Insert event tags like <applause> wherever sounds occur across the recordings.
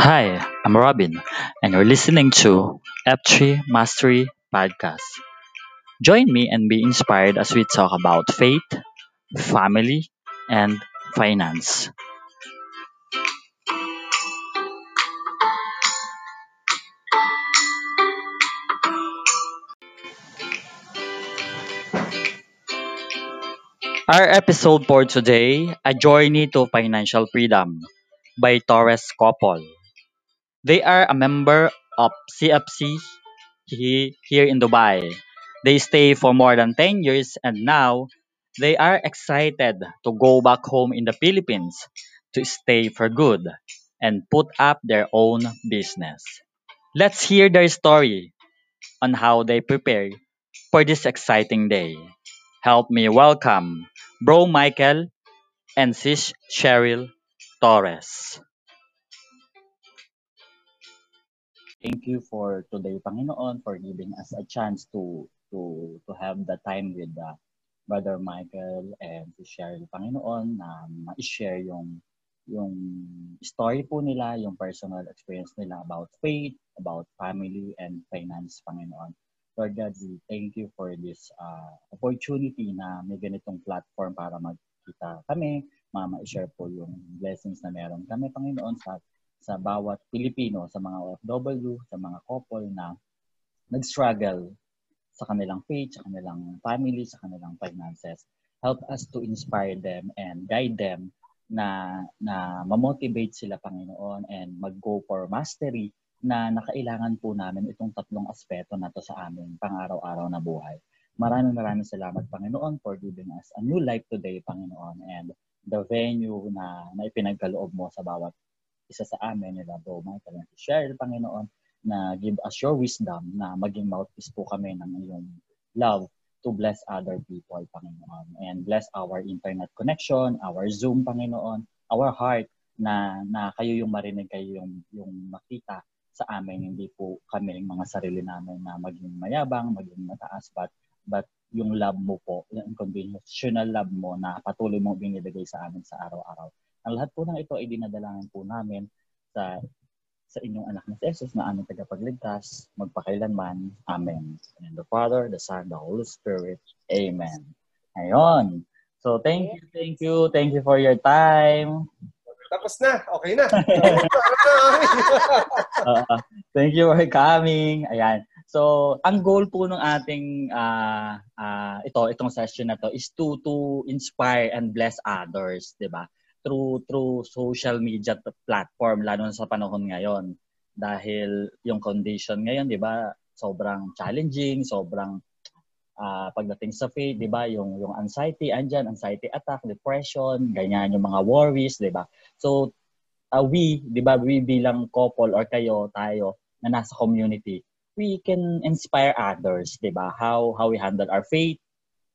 Hi, I'm Robin, and you're listening to F3 Mastery Podcast. Join me and be inspired as we talk about faith, family, and finance. Our episode for today, A Journey to Financial Freedom by Torres Couple. They are a member of CFC here in Dubai. They stay for more than 10 years and now they are excited to go back home in the Philippines to stay for good and put up their own business. Let's hear their story on how they prepare for this exciting day. Help me welcome Bro Michael and Sis Cheryl Torres. Thank you for today, Panginoon, for giving us a chance to to to have the time with uh, Brother Michael and si Cheryl, Panginoon, na ma-share yung yung story po nila, yung personal experience nila about faith, about family and finance, Panginoon. Lord God, thank you for this uh, opportunity na may ganitong platform para magkita kami, ma-share po yung blessings na meron kami, Panginoon, sa sa bawat Pilipino, sa mga OFW, sa mga couple na nag-struggle sa kanilang faith, sa kanilang family, sa kanilang finances. Help us to inspire them and guide them na na ma-motivate sila Panginoon and mag-go for mastery na nakailangan po namin itong tatlong aspeto na to sa aming pang-araw-araw na buhay. Maraming maraming salamat Panginoon for giving us a new life today Panginoon and the venue na, na ipinagkaloob mo sa bawat isa sa amin, nila Bro Michael and Cheryl, Panginoon, na give us your wisdom na maging mouthpiece po kami ng iyong love to bless other people, Panginoon. And bless our internet connection, our Zoom, Panginoon, our heart na, na kayo yung marinig, kayo yung, yung makita sa amin, hindi po kami mga sarili namin na maging mayabang, maging mataas, but, but yung love mo po, yung unconditional love mo na patuloy mong binibigay sa amin sa araw-araw. Ang lahat po ng ito ay dinadalagan po namin sa sa inyong anak na si Jesus na aming tagapagligtas, magpakailanman. Amen. And the Father, the Son, the Holy Spirit. Amen. Ayun. So, thank you, thank you, thank you for your time. Tapos na. Okay na. <laughs> <laughs> Uh, thank you for coming. Ayan. So, ang goal po ng ating uh, uh, ito, itong session na to is to to inspire and bless others, 'di ba? Through through social media platform lalo na sa panahon ngayon. Dahil yung condition ngayon 'di ba sobrang challenging sobrang uh, pagdating sa faith 'di ba yung yung anxiety andyan anxiety attack depression ganyan yung mga worries 'di ba. So uh, we 'di ba we bilang couple or kayo tayo na nasa community we can inspire others 'di ba how how we handle our faith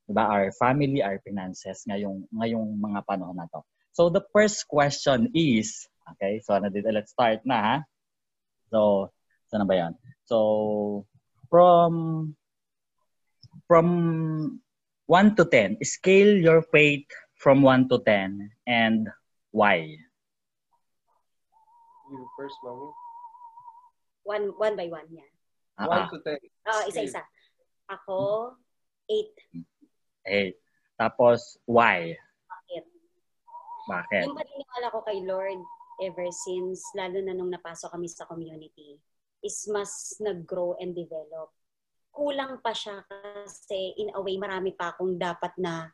'di ba our family our finances ngayong ngayong mga panahon na to So the first question is, okay, so ano dito, let's start na ha. So, saan na ba yan? So, from from 1 to 10, scale your faith from 1 to 10 and why? You first, mommy. One, one by one, yeah. Ah, 1 to 10. Ah, isa-isa. Ako, eight. eh, tapos why? Bakit? Yung paniniwala ko kay Lord ever since, lalo na nung napasok kami sa community, is mas nag-grow and develop. Kulang pa siya kasi in a way marami pa akong dapat na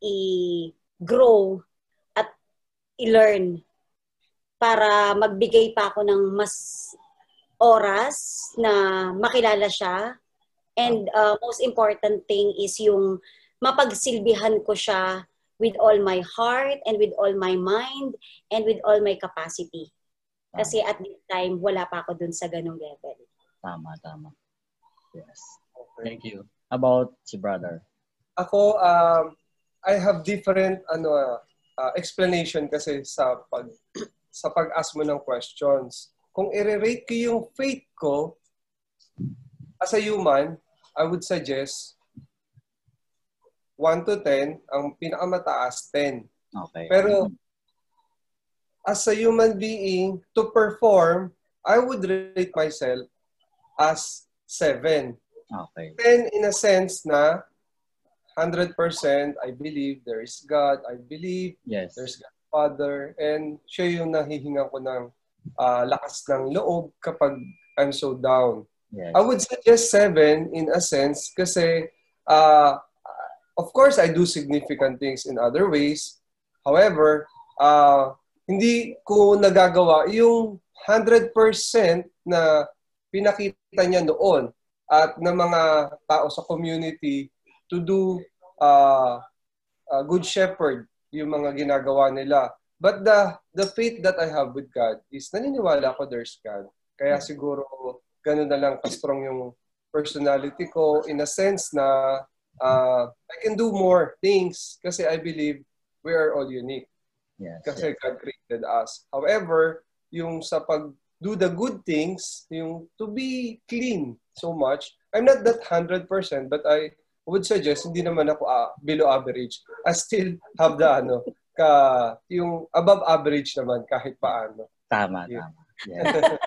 i-grow at i-learn para magbigay pa ako ng mas oras na makilala siya. And uh, most important thing is yung mapagsilbihan ko siya with all my heart and with all my mind and with all my capacity. Kasi at this time, wala pa ako dun sa ganong level. Tama, tama. Yes. Okay. Thank you. How about si brother? Ako, um, I have different ano uh, explanation kasi sa pag <clears throat> sa pag-ask mo ng questions. Kung i-rate ko yung faith ko as a human, I would suggest 1 to 10, ang pinakamataas 10. Okay. Pero as a human being, to perform, I would rate myself as 7. Okay. 10 in a sense na 100% I believe there is God, I believe Yes. there's God Father, and siya yung nahihinga ko ng ah, lakas ng loob kapag I'm so down. Yes. I would suggest seven in a sense kasi uh, of course I do significant things in other ways. However, uh, hindi ko nagagawa yung 100% na pinakita niya noon at ng mga tao sa community to do uh, uh, good shepherd yung mga ginagawa nila. But the the faith that I have with God is naniniwala ako there's God. Kaya siguro ganun na lang ka-strong yung personality ko in a sense na uh, I can do more things kasi I believe we are all unique yes. kasi God created us. However, yung sa pag do the good things, yung to be clean so much, I'm not that 100% but I would suggest hindi naman ako ah, below average. I still have the ano ka yung above average naman kahit paano. Tama, Yeah. tama. Yes. <laughs>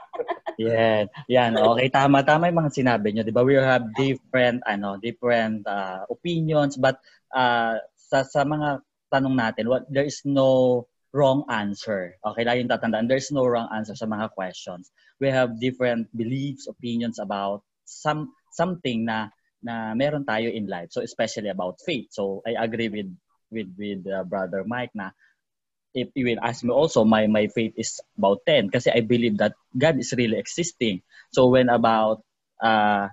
Yan. Yan. Okay, tama. Tama yung mga sinabi nyo. Di ba? We have different, ano, different uh, opinions. But uh, sa, sa mga tanong natin, what, there is no wrong answer. Okay, lagi yung tatandaan. There's no wrong answer sa mga questions. We have different beliefs, opinions about some something na na meron tayo in life. So especially about faith. So I agree with with with uh, brother Mike na if you will ask me also, my my faith is about 10 kasi I believe that God is really existing. So when about uh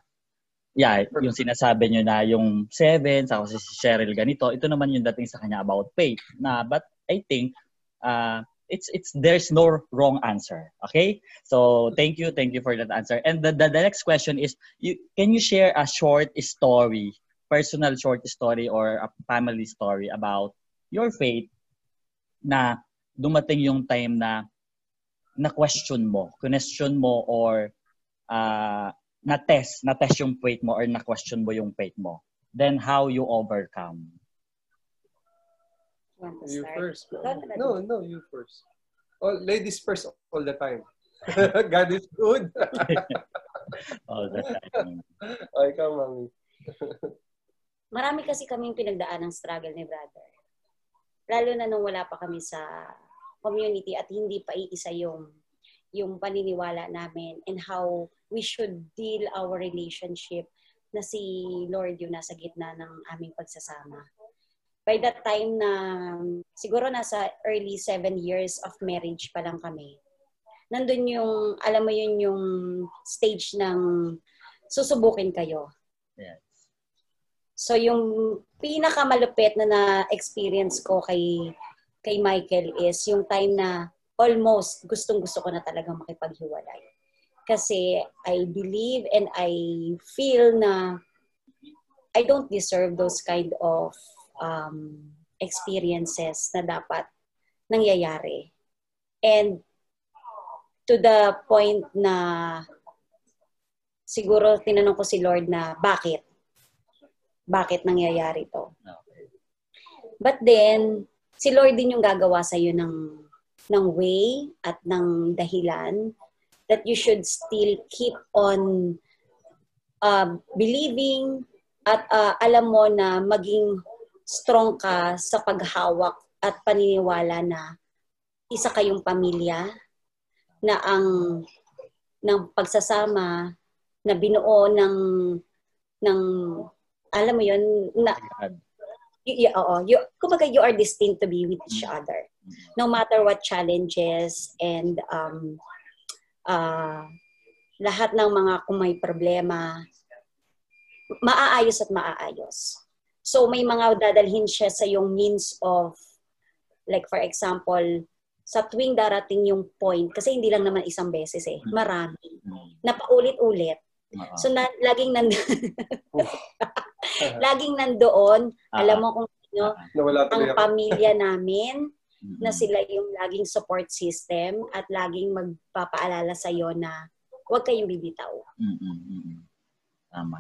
yeah, yung sinasabi nyo na yung 7, sa si Cheryl ganito, ito naman yung dating sa kanya about faith. Na but I think uh it's it's there's no wrong answer. Okay? So thank you, thank you for that answer. And the the, the next question is you can you share a short story, personal short story or a family story about your faith na dumating yung time na na question mo, question mo or uh, na test, na test yung faith mo or na question mo yung faith mo. Then how you overcome. You You first. Na No, no, you first. Oh, ladies first all the time. <laughs> God is good. <laughs> All the time. Ay, ikaw, mami. Marami kasi kaming pinagdaan ng struggle ni brother. Lalo na nung wala pa kami sa community at hindi pa iisa yung yung paniniwala namin and how we should deal our relationship na si Lord yung nasa gitna ng aming pagsasama. By that time na siguro nasa early seven years of marriage pa lang kami, nandun yung, alam mo yun yung stage ng susubukin kayo. Yes. So yung pinakamalupit na na-experience ko kay kay Michael is yung time na almost gustong-gusto ko na talagang makipaghiwalay. Kasi I believe and I feel na I don't deserve those kind of um, experiences na dapat nangyayari. And to the point na siguro tinanong ko si Lord na bakit? Bakit nangyayari to? Okay. But then, si Lord din yung gagawa sa iyo ng ng way at ng dahilan that you should still keep on uh, believing at uh, alam mo na maging strong ka sa paghawak at paniniwala na isa kayong pamilya na ang ng pagsasama na binuo ng ng alam mo yon na y- y- oo, you, kumbaga you are destined to be with each other. No matter what challenges and um, uh, lahat ng mga kung may problema, maaayos at maaayos. So may mga dadalhin siya sa yung means of, like for example, sa tuwing darating yung point, kasi hindi lang naman isang beses eh, marami, Mm. na paulit-ulit. So na, laging nand <laughs> laging nandoon, Ah, alam mo kung sino, ang pamilya <laughs> namin na sila yung laging support system at laging magpapaalala sa iyo na huwag kayong bibitaw. mm, mm, mm, mm. Tama.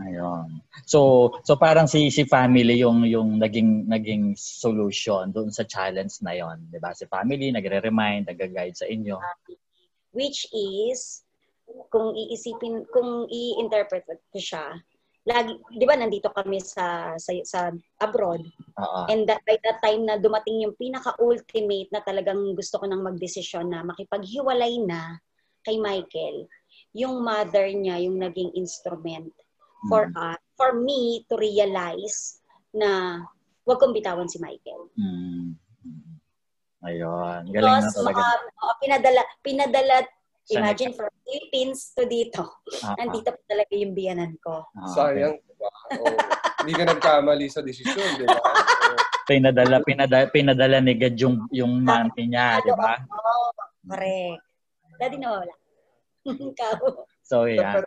Ayun. So so parang si si family yung yung naging naging solution doon sa challenge na 'yon, 'di ba? Si family nagre-remind, nagga-guide sa inyo. Which is kung iisipin kung i-interpret ko siya, lagi 'di ba nandito kami sa sa, sa abroad. Oo. And that, by that time na dumating yung pinaka-ultimate na talagang gusto ko nang magdesisyon na makipaghiwalay na kay Michael, yung mother niya yung naging instrument for Mm. us, for me to realize na wag kong bitawan si Michael. Mm. Ayun. Galing na Because talaga. mga, mga pinadala, pinadala, imagine from Philippines to dito. Ah, ah. Nandito pa talaga yung biyanan ko. Ah, okay. Sayang, di ba? Oo. Hindi ka nagkamali sa desisyon, di ba? Pinadala, pinadala, pinadala ni God yung, yung money niya, di ba? Oo, correct. Daddy na wala. <laughs> Ikaw. So, yeah.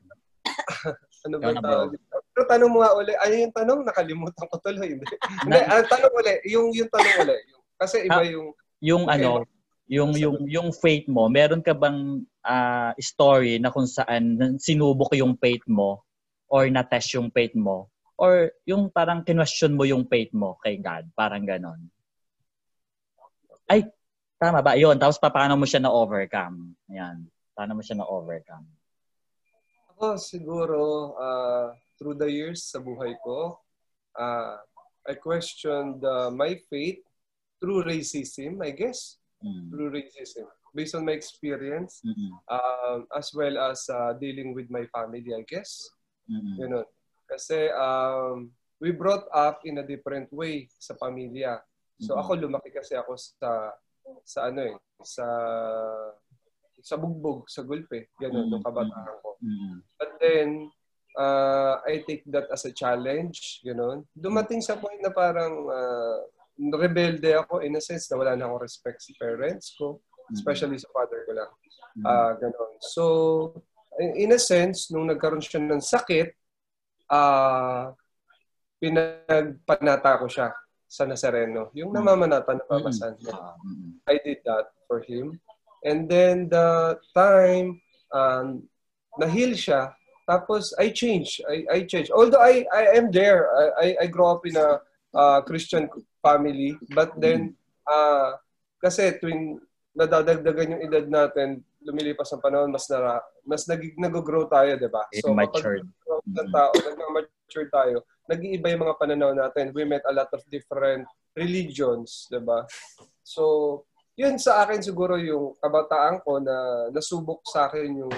<coughs> Ano ba tawag dito? Pero tanong mo nga uli, ano yung tanong? Nakalimutan ko tuloy. <laughs> Hindi, ang tanong uli, yung, yung tanong uli. Yung, kasi iba Ah. yung, Yung Okay. ano, yung yung yung faith mo, meron ka bang ah, story na kung saan sinubok yung faith mo or na-test yung faith mo or yung parang kinwestiyon mo yung faith mo kay God, parang ganon. Ay, tama ba? Yun, tapos pa, paano mo siya na-overcome? Ayan. Paano mo siya na-overcome? ako siguro, uh, through the years sa buhay ko, uh, I questioned uh, my faith through racism, I guess. Mm. Through racism. Based on my experience, Mm-mm. um, as well as uh, dealing with my family, I guess. Mm-mm. Ganun. Kasi um, we brought up in a different way sa pamilya. So Mhm. ako lumaki kasi ako sa sa ano eh, sa sa bugbog, sa gulpe, ganun, Mhm. nung kabataan ko. Mm-mm. But then, uh, I take that as a challenge, ganun. Dumating sa point na parang uh, rebelde ako in a sense na wala na akong respect sa parents ko, especially sa father ko lang. Ah, ganon. So, in, a sense, nung nagkaroon siya ng sakit, ah pinagpanata ko siya sa Nazareno. Yung namamanata na mamasan. Ah, mm-mm. I did that for him. And then the time um, na-heal siya, tapos I change. I, I change. Although I, I am there. I, I, I grew up in a uh, Christian family. But then, uh, kasi tuwing nadadagdagan yung edad natin, lumilipas ang panahon, mas na, mas nag, nag-grow tayo, di ba? Matured. kapag ng tao, nag-mature tayo, nag-iiba yung mga pananaw natin. We met a lot of different religions, di ba? So, yun sa akin siguro yung kabataan ko na nasubok sa akin yung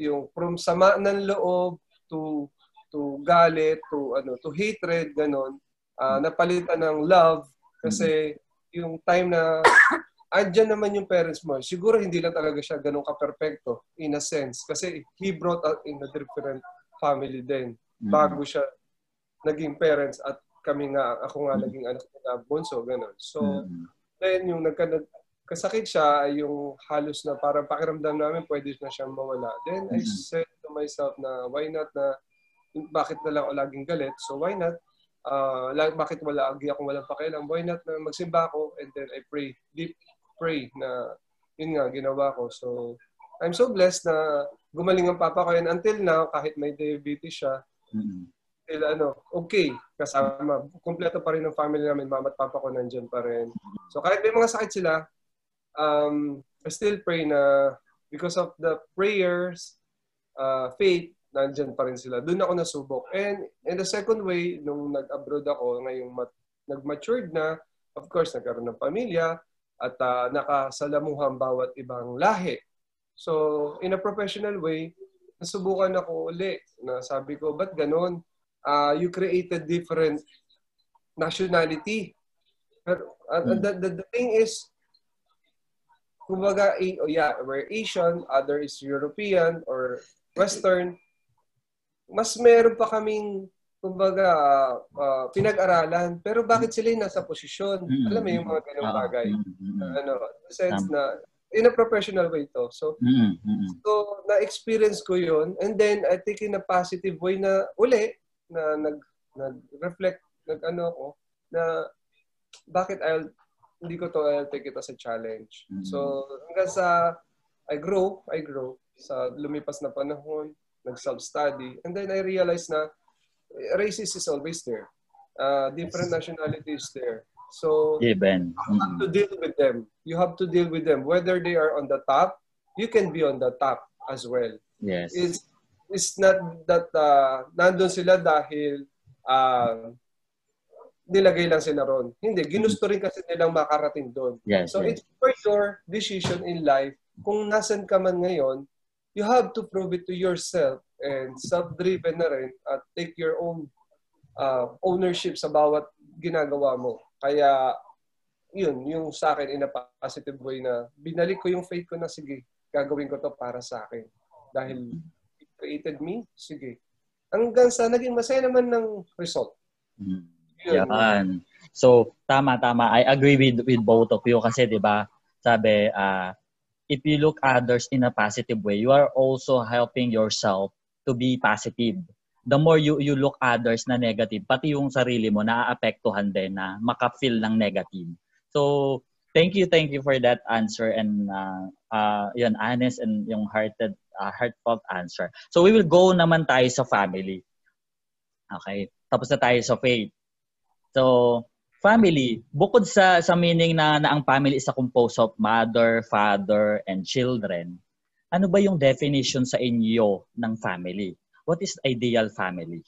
yung from sama ng loob to to galit to ano to hatred ganon Ah, napalitan ng love kasi yung time na <coughs> andyan naman yung parents mo siguro hindi lang talaga siya ganun ka-perfecto in a sense. Kasi he brought up in a different family din. Bago siya naging parents at kami nga ako nga Mm. naging anak na bunso ganon so then yung nagka, kasakit siya ay yung halos na parang pakiramdam namin pwede na siyang mawala. Then I said to myself na why not na bakit na lang ako laging galit? So why not uh, bakit wala agi ako walang pakialam? Why not na magsimba ako and then I pray, deep pray na yun nga ginawa ko. So I'm so blessed na gumaling ang papa ko and until now kahit may diabetes siya, Mm-mm. still ano, okay, kasama. Kompleto pa rin ang family namin, mama at papa ko nandyan pa rin. So kahit may mga sakit sila, um, I still pray na because of the prayers, uh, faith, nandyan pa rin sila. Doon ako nasubok. And in the second way, nung nag-abroad ako, ngayong mat- nag-matured na, of course, nagkaroon ng pamilya at uh, nakasalamuhan bawat ibang lahi. So, in a professional way, nasubukan ako uli na sabi ko, ba't ganun? Uh, you created different nationality. Pero, uh, the, the, the thing is, kumbaga, eh, oh yeah, we're Asian, other is European or Western. Mas meron pa kaming, kumbaga, uh, pinag-aralan. Pero bakit sila yung nasa posisyon? Mm. Alam mo yung mga ganong bagay. mm-mm. Ano, in the sense na, in a professional way to. So. Mm-mm. So, na-experience ko yun. And then, I think in a positive way na uli, na nag, nag-reflect, nag-ano ako, na bakit I'll, hindi ko to, I'll take it as a challenge. Mhm. So, hanggang sa, I grow, I grow, sa lumipas na panahon, nag-self-study. And then I realized na, racist is always there. Uh, different nationalities there. So Even. you have to deal with them. You have to deal with them. Whether they are on the top, you can be on the top as well. Yes. It's, it's not that uh, nandun sila dahil uh, nilagay lang sila ron. Hindi, ginusto rin kasi nilang makarating doon. Yes. So yes. it's for your decision in life. Kung nasan ka man ngayon, you have to prove it to yourself and self-driven na rin at take your own uh, ownership sa bawat ginagawa mo. Kaya, yun, yung sa akin in a positive way na binalik ko yung faith ko na sige, gagawin ko to para sa akin. Dahil it created me, sige. Hanggang sa naging masaya naman ng result. Mm. Yun. Yan. So, tama, tama. I agree with, with both of you kasi, di ba, sabi, uh, if you look others in a positive way, you are also helping yourself to be positive. The more you you look others na negative, pati yung sarili mo naaapektuhan din na maka-feel ng negative. So, thank you, thank you for that answer and uh, uh, yun, honest and yung hearted, uh, heartfelt answer. So, we will go naman tayo sa family. Okay? Tapos na tayo sa faith. So, family, bukod sa sa meaning na, na ang family is a composed of mother, father, and children, ano ba yung definition sa inyo ng family? What is ideal family?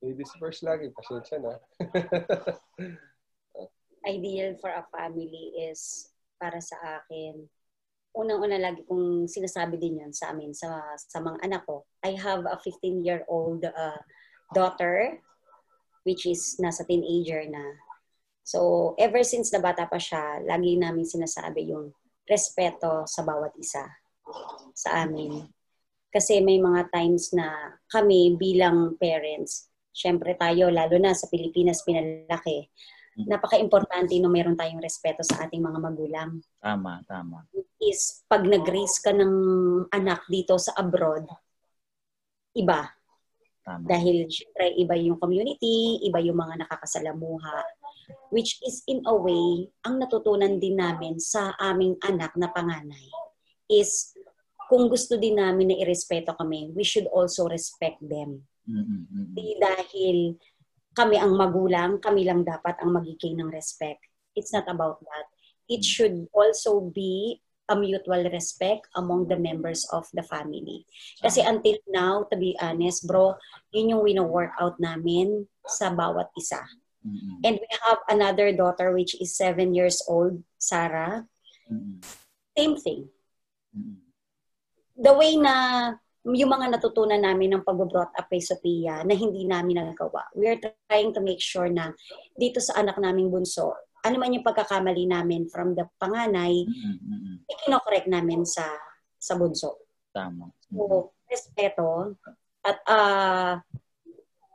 Ladies first lagi, pasensya na. <laughs> Ideal for a family is para sa akin, unang-una lagi kong sinasabi din yan sa amin, sa, sa mga anak ko. I have a 15-year-old uh, daughter, which is nasa teenager na. So, ever since na bata pa siya, lagi namin sinasabi yung respeto sa bawat isa sa amin. Kasi may mga times na kami bilang parents, syempre tayo, lalo na sa Pilipinas pinalaki, napaka-importante no meron tayong respeto sa ating mga magulang. Tama, tama. Is pag nag-raise ka ng anak dito sa abroad, iba. Tama. Dahil syempre iba yung community, iba yung mga nakakasalamuha. Which is in a way, ang natutunan din namin sa aming anak na panganay is kung gusto din namin na irespeto kami, we should also respect them. Mm-mm. Di dahil kami ang magulang, kami lang dapat ang magiging ng respect. It's not about that. It should also be a mutual respect among the members of the family. Kasi until now, to be honest, bro, yun yung wino-workout namin sa bawat isa. Mm-mm. And we have another daughter which is seven years old, Sarah. Mm-mm. Same thing. Mm-mm. The way na yung mga natutunan namin ng pag-brought up kay Sophia na hindi namin nagawa. We are trying to make sure na dito sa anak naming bunso, ano man yung pagkakamali namin from the panganay. Mm-mm. ikinokorek namin sa sa bunso. Tama. So, respeto. At uh,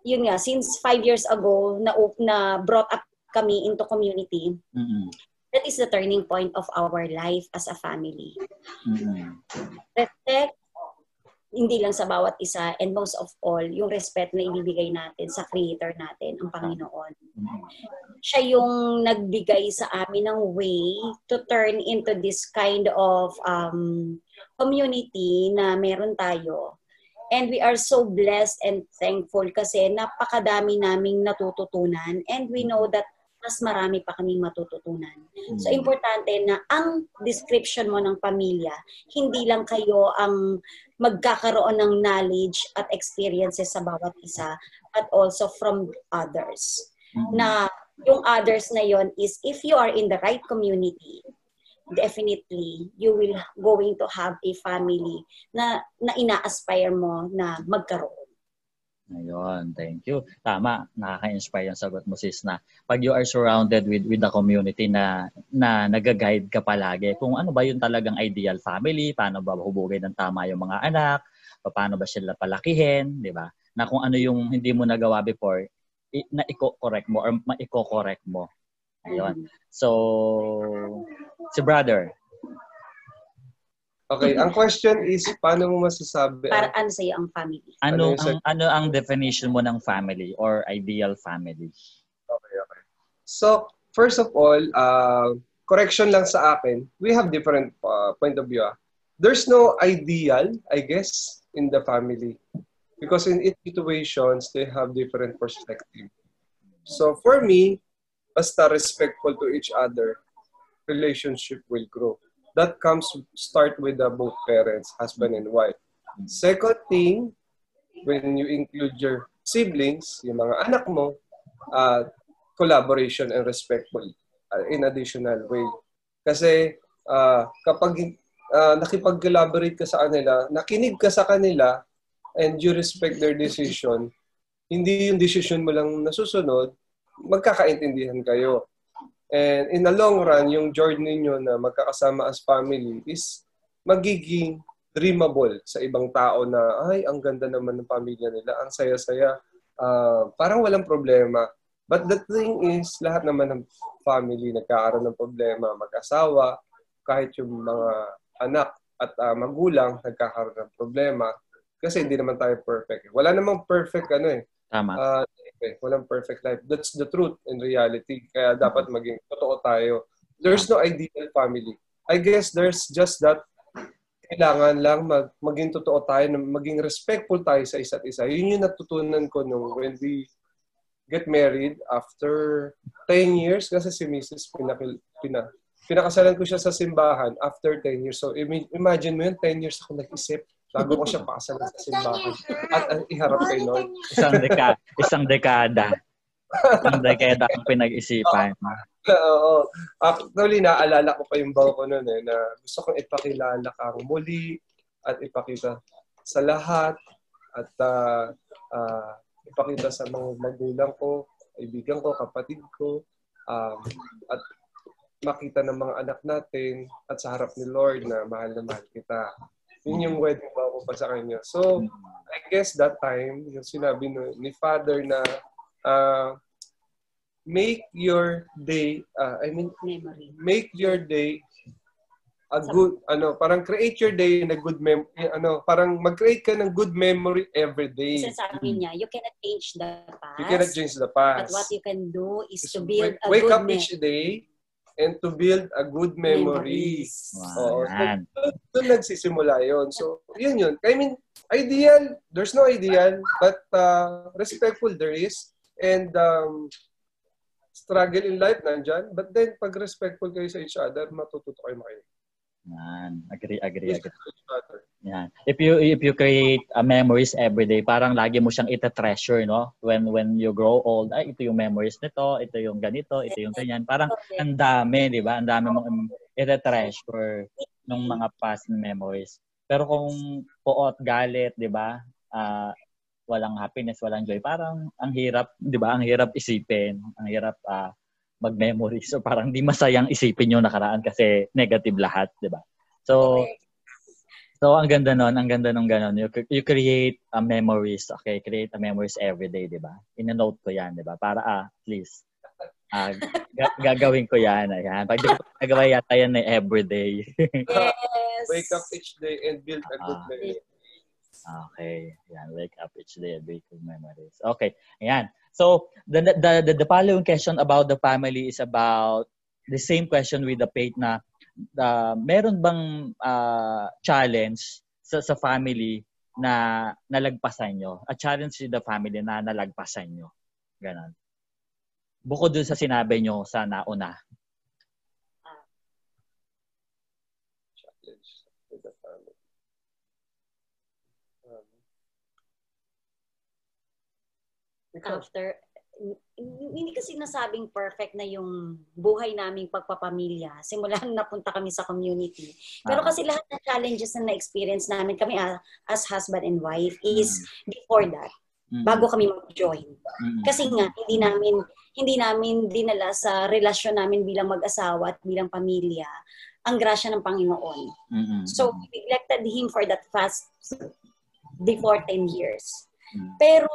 yun nga, since five years ago, na, na brought up kami into community, Mm-mm. that is the turning point of our life as a family. Mm-mm. Respect, hindi lang sa bawat isa, and most of all, yung respect na ibibigay natin sa creator natin, ang Panginoon. Mm-mm. Siya yung nagbigay sa amin ng way to turn into this kind of um, community na meron tayo. And we are so blessed and thankful kasi napakadami naming natututunan and we know that mas marami pa kaming matututunan. So, Mm. importante na ang description mo ng pamilya, hindi lang kayo ang magkakaroon ng knowledge at experiences sa bawat isa, but also from others. Mm-mm. Na yung others na yon is if you are in the right community, definitely you will going to have a family na na ina-aspire mo na magkaroon. Ayun, thank you. Tama, nakaka-inspire yung sagot mo sis na pag you are surrounded with with the community na na nag-guide ka palagi kung ano ba yung talagang ideal family, paano ba hubugin ng tama yung mga anak, paano ba sila palakihin, di ba? Na kung ano yung hindi mo nagawa before, i- na i-correct mo or ma-correct mo. Ayun. So, si brother, Okay, ang question is, paano mo masasabi? Para ang- ano sa ang family? ano Ano ang ano ang definition mo ng family or ideal family? Okay, okay. So, first of all, uh, correction lang sa akin, we have different uh, point of view. ah. There's no ideal, I guess, in the family. Because in each situations, they have different perspective. So for me, basta respectful to each other, relationship will grow. That comes start with the both parents, husband and wife. Second thing, when you include your siblings, yung mga anak mo, uh, collaboration and respectful uh, in additional way. Kasi uh, kapag uh, nakipag-collaborate ka sa kanila, nakinig ka sa kanila, and you respect their decision, hindi yung decision mo lang nasusunod, magkakaintindihan kayo. And in the long run, yung journey nyo na magkakasama as family is magiging dreamable sa ibang tao na, ay, ang ganda naman ng pamilya nila, ang saya-saya, uh, parang walang problema. But the thing is, lahat naman ng family nagkakaroon ng problema, mag-asawa, kahit yung mga anak at uh, magulang nagkakaroon ng problema kasi hindi naman tayo perfect. Wala namang perfect ano eh. Tama. Uh, eh, walang perfect life. That's the truth in reality. Kaya dapat maging totoo tayo. There's no ideal family. I guess there's just that kailangan lang mag, maging totoo tayo, maging respectful tayo sa isa't isa. Yun yung natutunan ko nung when we get married after 10 years kasi si Mrs. Pinakil, pina, pinakasalan ko siya sa simbahan after 10 years. So imagine mo yun, 10 years ako nag-isip bago ko siya pakasalan sa simbahan at uh, iharap kay Lord. Isang dekada. isang dekada. isang dekada ang pinag-isipan. Oo. Actually, naalala ko pa yung bago ko noon eh, na gusto kong ipakilala kang muli at ipakita sa lahat at uh, uh, ipakita sa mga magulang ko, kaibigan ko, kapatid ko, um, at makita ng mga anak natin at sa harap ni Lord na mahal na mahal kita. Yun yung wedding vow ko pa sa kanya. So, I guess that time, yung sinabi ni Father na uh, make your day, uh, I mean, memory. make your day a good, ano, parang create your day in a good mem, ano, parang mag-create ka ng good memory every day. Kasi sabi niya, you cannot change the past. You cannot change the past. But what you can do is to build wake, a wake good up each day and to build a good memory. Wow. Oo, so, doon nagsisimula yon So, yun yun. I mean, ideal, there's no ideal, but uh, respectful there is. And um, struggle in life nandyan. But then, pag respectful kayo sa each other, matututo kayo makinig. Yan. Agree, agree, agree. Yan. If you if you create a memories every day, parang lagi mo siyang ita-treasure, no? When when you grow old, ay ito yung memories nito, ito yung ganito, ito yung ganyan. Parang ang dami, 'di ba? Ang dami mong ita-treasure ng mga past memories. Pero kung poot, galit, 'di ba? Uh, walang happiness, walang joy. Parang ang hirap, 'di ba? Ang hirap isipin, ang hirap uh, mag-memory. So parang di masayang isipin yung nakaraan kasi negative lahat, di ba? So, so ang ganda nun, ang ganda nung ganun. You, you create a memories, okay? Create a memories every day, di ba? In-note ko yan, di ba? Para, ah, please, ah, ga- gagawin ko yan. Ayan. Pag di ko nagawa yata yan eh, every day. yes. Wake up each day and build a good ah. memory. Okay. Yan, wake up each day build good memories. Okay. Ayan. So the, the, the, the following question about the family is about the same question with the faith na uh, meron bang uh, challenge sa, sa family na nalagpasan nyo? A challenge with the family na nalagpasan nyo? Ganon. Bukod dun sa sinabi nyo sa nauna. After hindi kasi nasabing perfect na yung buhay naming pagpapamilya. Simulan napunta kami sa community. Pero uh-huh. kasi lahat ng challenges na na-experience namin kami as husband and wife is mm-hmm. before that. Mm-hmm. Bago kami mag-join. Mm-hmm. Kasi nga, hindi namin hindi namin dinala sa relasyon namin bilang mag-asawa at bilang pamilya ang grasya ng Panginoon. Mm-hmm. So, we neglected Him for that fast before 10 years. Mm-hmm. Pero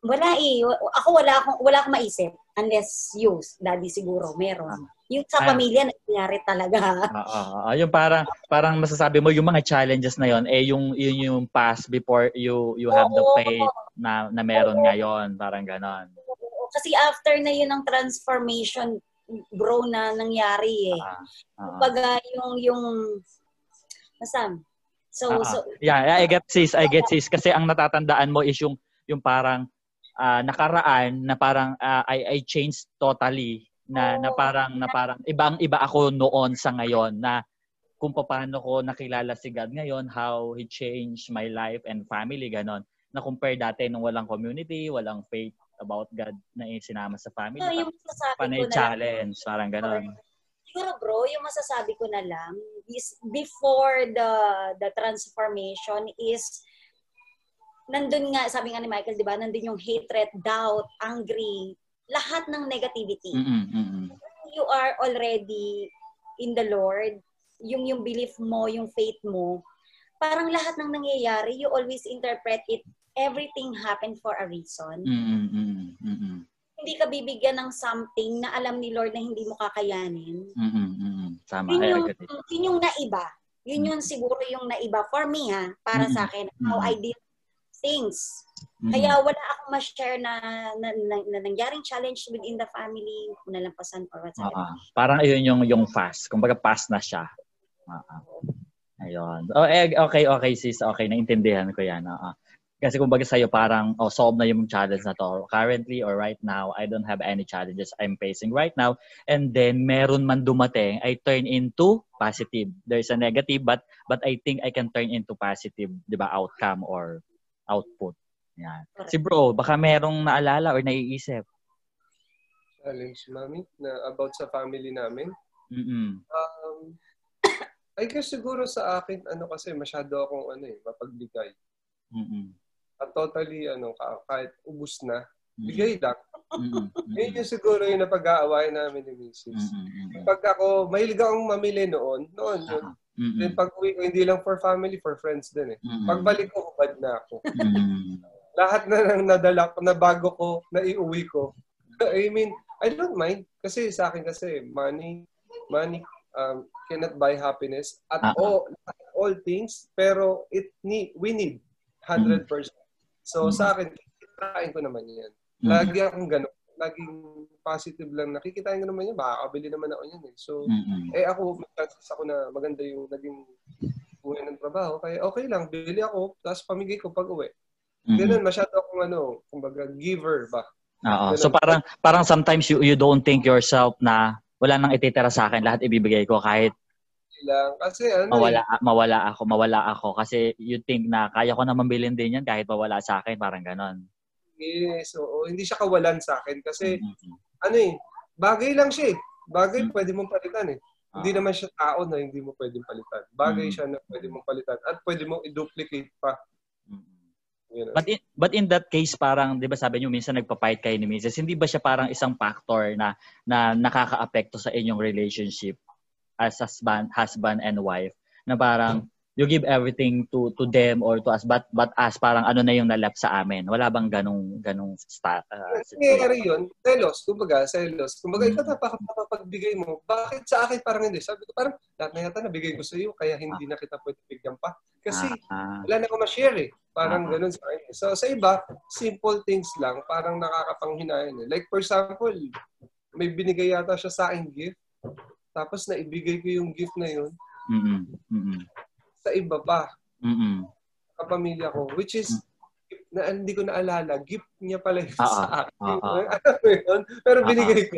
wala eh. Ako wala akong, wala akong maisip. Unless you, daddy siguro, meron. Yung sa pamilya, nangyari talaga. <laughs> Oo. Uh, uh, yung parang, parang masasabi mo, yung mga challenges na yon eh, yung, yun yung past before you you have the faith na, na meron Oo. ngayon. Parang ganon. Kasi after na yun ang transformation, bro, na nangyari eh. Uh, uh, Kumbaga, yung, yung, nasaan? So, ah. so Yeah, I get sis, I get sis kasi ang natatandaan mo is yung yung parang ah, nakaraan na parang ah, I I changed totally na na Oo. parang na parang ibang iba ako noon sa ngayon na kung paano ko nakilala si God ngayon, how He changed my life and family, ganon. Na compare dati nung walang community, walang faith about God na sinama sa family. so, yung masasabi Panay ko na lang, challenge, parang ganon. siguro bro, yung masasabi ko na lang is before the the transformation is nandun nga, sabi nga ni Michael, di ba, nandun yung hatred, doubt, angry, lahat ng negativity. Mm-mm, mm-mm. You are already in the Lord, yung yung belief mo, yung faith mo, parang lahat ng nangyayari, you always interpret it, everything happened for a reason. Mm-mm, mm-mm. Hindi ka bibigyan ng something na alam ni Lord na hindi mo kakayanin. Mm-mm, mm-mm. Tama, yun yung, yun yung naiba. Yun yung siguro yung naiba for me ha, para Mm-mm. sa akin, how Mm-mm. I did things. Mm-mm. Kaya wala akong ma-share na, na, na, na nangyaring challenge within the family, nalampasan or whatsoever. Oo. Parang ayun yung yung fast. Kumbaga fast na siya. Oo. Ayun. Oh, eh, okay, okay sis. Okay, naintindihan ko 'yan. Oo. Kasi kumbaga sa'yo parang oh, solve na yung challenge na to. Currently or right now, I don't have any challenges I'm facing right now. And then meron man dumating, I turn into positive. There's a negative but but I think I can turn into positive, 'di ba, outcome or output. Yan. Si bro, baka merong naalala or naiisip. Challenge, mami, na about sa family namin. Mm-mm. Um, <coughs> I guess siguro sa akin, ano kasi, masyado akong ano eh, mapagbigay. Mm-mm. At totally, ano, ka- kahit ubus na, Mm-mm. bigay lang. Mm-mm. <laughs> Yun yung siguro yung napag-aawayan namin ni Mrs. Mm-mm. Pag ako, mahilig akong mamili noon, noon yun. Mm-mm. Then pag uwi ko, hindi lang for family, for friends din eh. Mm-mm. Pagbalik ko, hubad na ako. Mm-mm. <laughs> Lahat na nang nadala ko, na bago ko, na iuwi ko. <laughs> I mean, I don't mind. Kasi sa akin kasi, money, money um, cannot buy happiness at Ah. all, at all things. Pero it need, we need 100%. So Mm. sa akin, kikitain ko naman yan. Lagi akong ganun. Laging positive lang. Nakikitain ko naman yan. Makakabili naman ako yan eh. So, Mm-mm. eh ako, may chances ako na maganda yung naging buhay ng trabaho. Kaya okay lang, bili ako, tapos pamigay ko pag uwi. Mm-mm. Ganun, masyado akong ano, kumbaga giver ba? Oo. Ganun. So parang parang sometimes you you don't think yourself na wala nang ititira sa akin, lahat ibibigay ko kahit Lang. Kasi ano, mawala mawala ako, mawala ako kasi you think na kaya ko na mabilin din yan kahit mawala sa akin, parang ganon. Eh, so, hindi siya kawalan sa akin. Kasi Mm-mm. ano eh, bagay lang siya eh. Bagay Mm. pwede mong palitan eh. Hindi Oo. naman siya tao na hindi mo pwedeng palitan. Bagay Mm. siya na pwede mong palitan at pwede mong i-duplicate pa. Ganun. But in, but in that case parang 'di ba sabi niyo minsan nagpa-fight kayo ni Mrs. Hindi ba siya parang isang factor na na nakakaapekto sa inyong relationship as husband husband and wife na parang you give everything to to them or to us but but us parang ano na yung nalap sa amin. Wala bang ganong ganong sta, uh, nangyayari yun, selos, kumbaga, selos. Kumbaga, Mm. ikaw napapagbigay mo. Bakit sa akin parang hindi? Sabi ko, parang lahat na yata nabigay ko sa iyo, kaya hindi na kita pwede bigyan pa. Kasi Ah, wala na ako ma-share eh. Parang Ah. ganun sa akin. So, sa iba, simple things lang, parang nakakapanghinayang eh. Like, for example, may binigay yata siya sa akin gift, tapos naibigay ko yung gift na yun mm mm sa iba pa, mm kapamilya ko, which is, na hindi ko naalala, gift niya pala yun Ah, sa ah, akin. <laughs> Alam mo yun? Pero binigay ko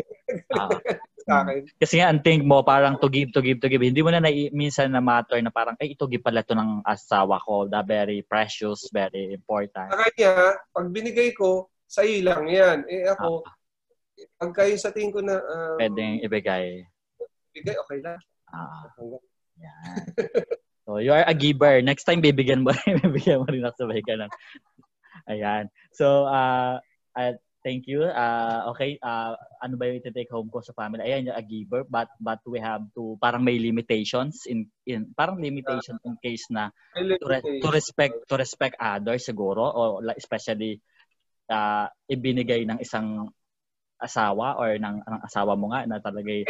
Ah. <laughs> sa akin. Kasi nga, ang think mo, parang to give, to give, to give. Hindi mo na nai- minsan na matter na parang, ay, ito give pala to ng asawa ko. The very precious, very important. Sa kanya, pag binigay ko, sa iyo lang yan. Eh ako, pag kayo sa tingin ko na um, Pwedeng ibigay. bigay, okay lang. Ah, yan. <laughs> So, you are a giver. Next time, bibigyan mo rin. <laughs> bibigyan mo rin ako sabay ka lang. Ayan. So, uh, uh, thank you. Uh, okay, uh, ano ba yung take home ko sa family? Ayan, you're a giver, but but we have to, parang may limitations in, in parang limitation in case na to, re- to respect to respect others siguro or like, especially uh, ibinigay ng isang asawa or ng, ng asawa mo nga na talaga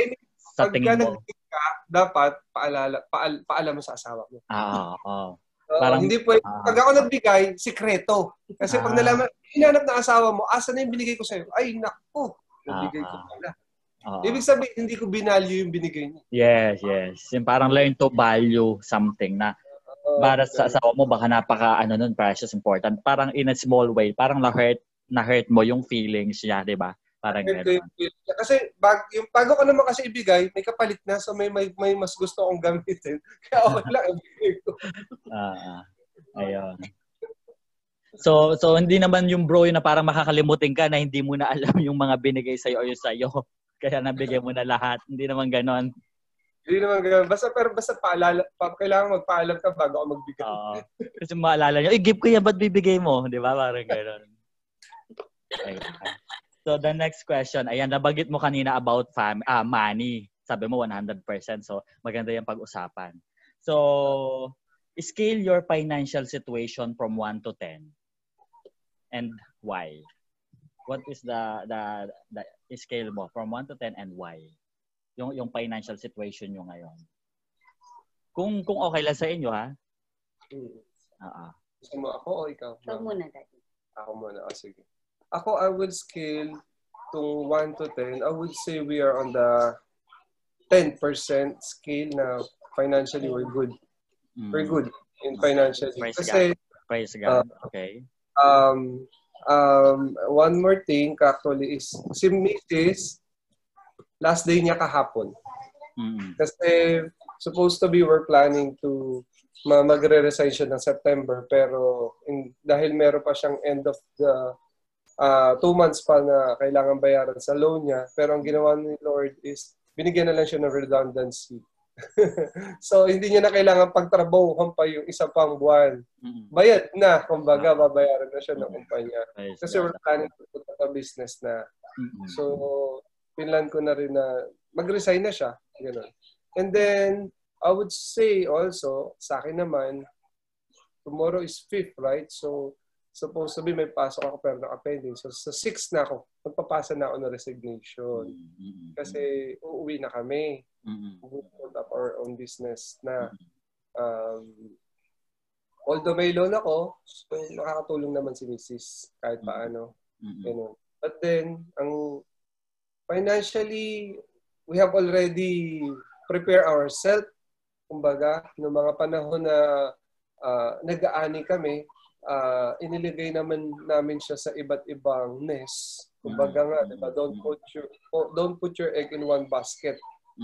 sa Pagka tingin mo ka, dapat paalala, paal, paalam mo sa asawa mo. ah oo Oo, Parang- hindi pwede. ah. Pag ako nagbigay, sikreto. Kasi pag Ah. nalaman, hinanap ng asawa mo, asa na yung binigay ko sa'yo? Ay, naku, nabigay ko Ah, ah. pala. oo. Ibig sabihin, hindi ko binalyo yung binigay niya. yes yes yung parang learn to value something na para sa asawa mo, baka napaka, ano nun, precious, important. Parang in a small way, parang na-hurt, na-hurt mo yung feelings niya, di ba? Parang gano'n. Kasi bag, yung bago ko naman kasi ibigay, may kapalit na, so may, may, may mas gusto akong gamitin. <laughs> Kaya okay <laughs> lang, ibigay ko. Ah, ayun. So, so hindi naman yung bro yun na parang makakalimutin ka na hindi mo na alam yung mga binigay sa'yo o yung sa'yo. <laughs> Kaya nabigay mo na lahat. Hindi naman ganon. Hindi naman ganun. Basta, pero basta paalala, pa, kailangan magpaalam ka bago ako magbigay. Oo. kasi maalala nyo, eh, give ko yan, ba't bibigay mo? Di ba? Parang gano'n. So, the next question, ayan, nabagit mo kanina about fam ah, money. Sabi mo 100%. So, maganda yung pag-usapan. So, scale your financial situation from 1 to 10. And why? What is the the the scale mo from 1 to 10 and why? yung yung financial situation nyo ngayon. Kung kung okay lang sa inyo ha. Hmm. Oo. Gusto mo ako o ikaw? Ikaw muna, Daddy. Ako muna. Oh, sige. Ako, I would scale to 1 to 10. I would say we are on the 10% scale na financially we're good. Mm. We're good in financially. Praise Kasi, Praise God. Uh, okay. um, um, one more thing actually is si Mrs. last day niya kahapon. Mm. Kasi supposed to be we're planning to ma- magre-resign siya ng September pero in, dahil meron pa siyang end of the uh, two months pa na kailangan bayaran sa loan niya pero ang ginawa ni Lord is binigyan na lang siya ng redundancy. <laughs> so hindi niya na kailangan pagtrabahuhan pa yung isa pang buwan. Mm. Bayad na, kumbaga babayaran na siya ng kumpanya. Praise Kasi we're planning to put up a business na Mm-mm. So, pinlan ko na rin na mag-resign na siya. Ganun. And then, I would say also, sa akin naman, tomorrow is 5th, right? So, supposed to be may pasok ako pero naka-pending. So, sa 6th na ako, magpapasa na ako ng resignation. Mm-mm. Kasi uuwi na kami. Mm-mm. We put up our own business na um, although may loan ako, so makakatulong naman si Mrs. kahit paano. Mm-mm. Ganun. But then, ang financially, we have already prepared ourselves. Kumbaga, noong mga panahon na ah, nag-aani kami, ah, iniligay naman namin siya sa iba't ibang nest. Kumbaga nga, di ba? Don't put your oh, don't put your egg in one basket.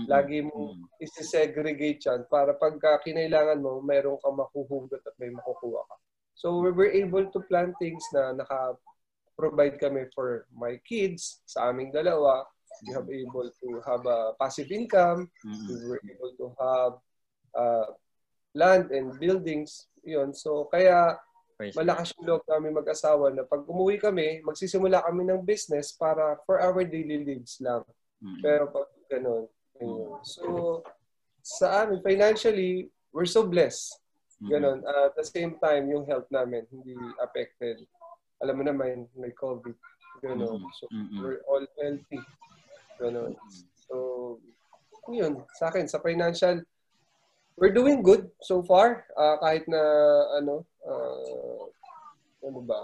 Lagi mo isi-segregate yan para pagka kinailangan mo, mayroon kang makuhugot at may makukuha ka. So we were able to plan things na naka-provide kami for my kids, sa aming dalawa. We have able to have a passive income. We were able to have uh, land and buildings. Yun. So kaya Praise malakas yung loob namin mag-asawa na pag umuwi kami, magsisimula kami ng business para for our daily lives lang. Mm-mm. Pero pag ganun. ayun. So, sa amin, financially, we're so blessed. Mm-mm. Ganun. Uh, at the same time, yung health namin, hindi affected. Alam mo naman, may COVID. Ganun. Mm-mm. So, Mm-mm. we're all healthy. Ganun. So, yun. Sa akin, sa financial, we're doing good so far. Ah, kahit na, ano, ah, ano ba?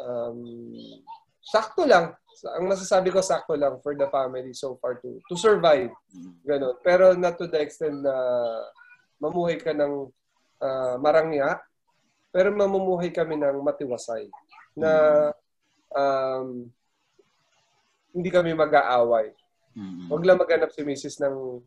Um, sakto lang. Ang masasabi ko, sakto lang for the family so far to to survive. Ganon. Pero not to the extent na mamuhay ka ng ah, marangya, pero mamumuhay kami ng matiwasay. Na um, hindi kami mag-aaway. Huwag lang maghanap si Mrs. ng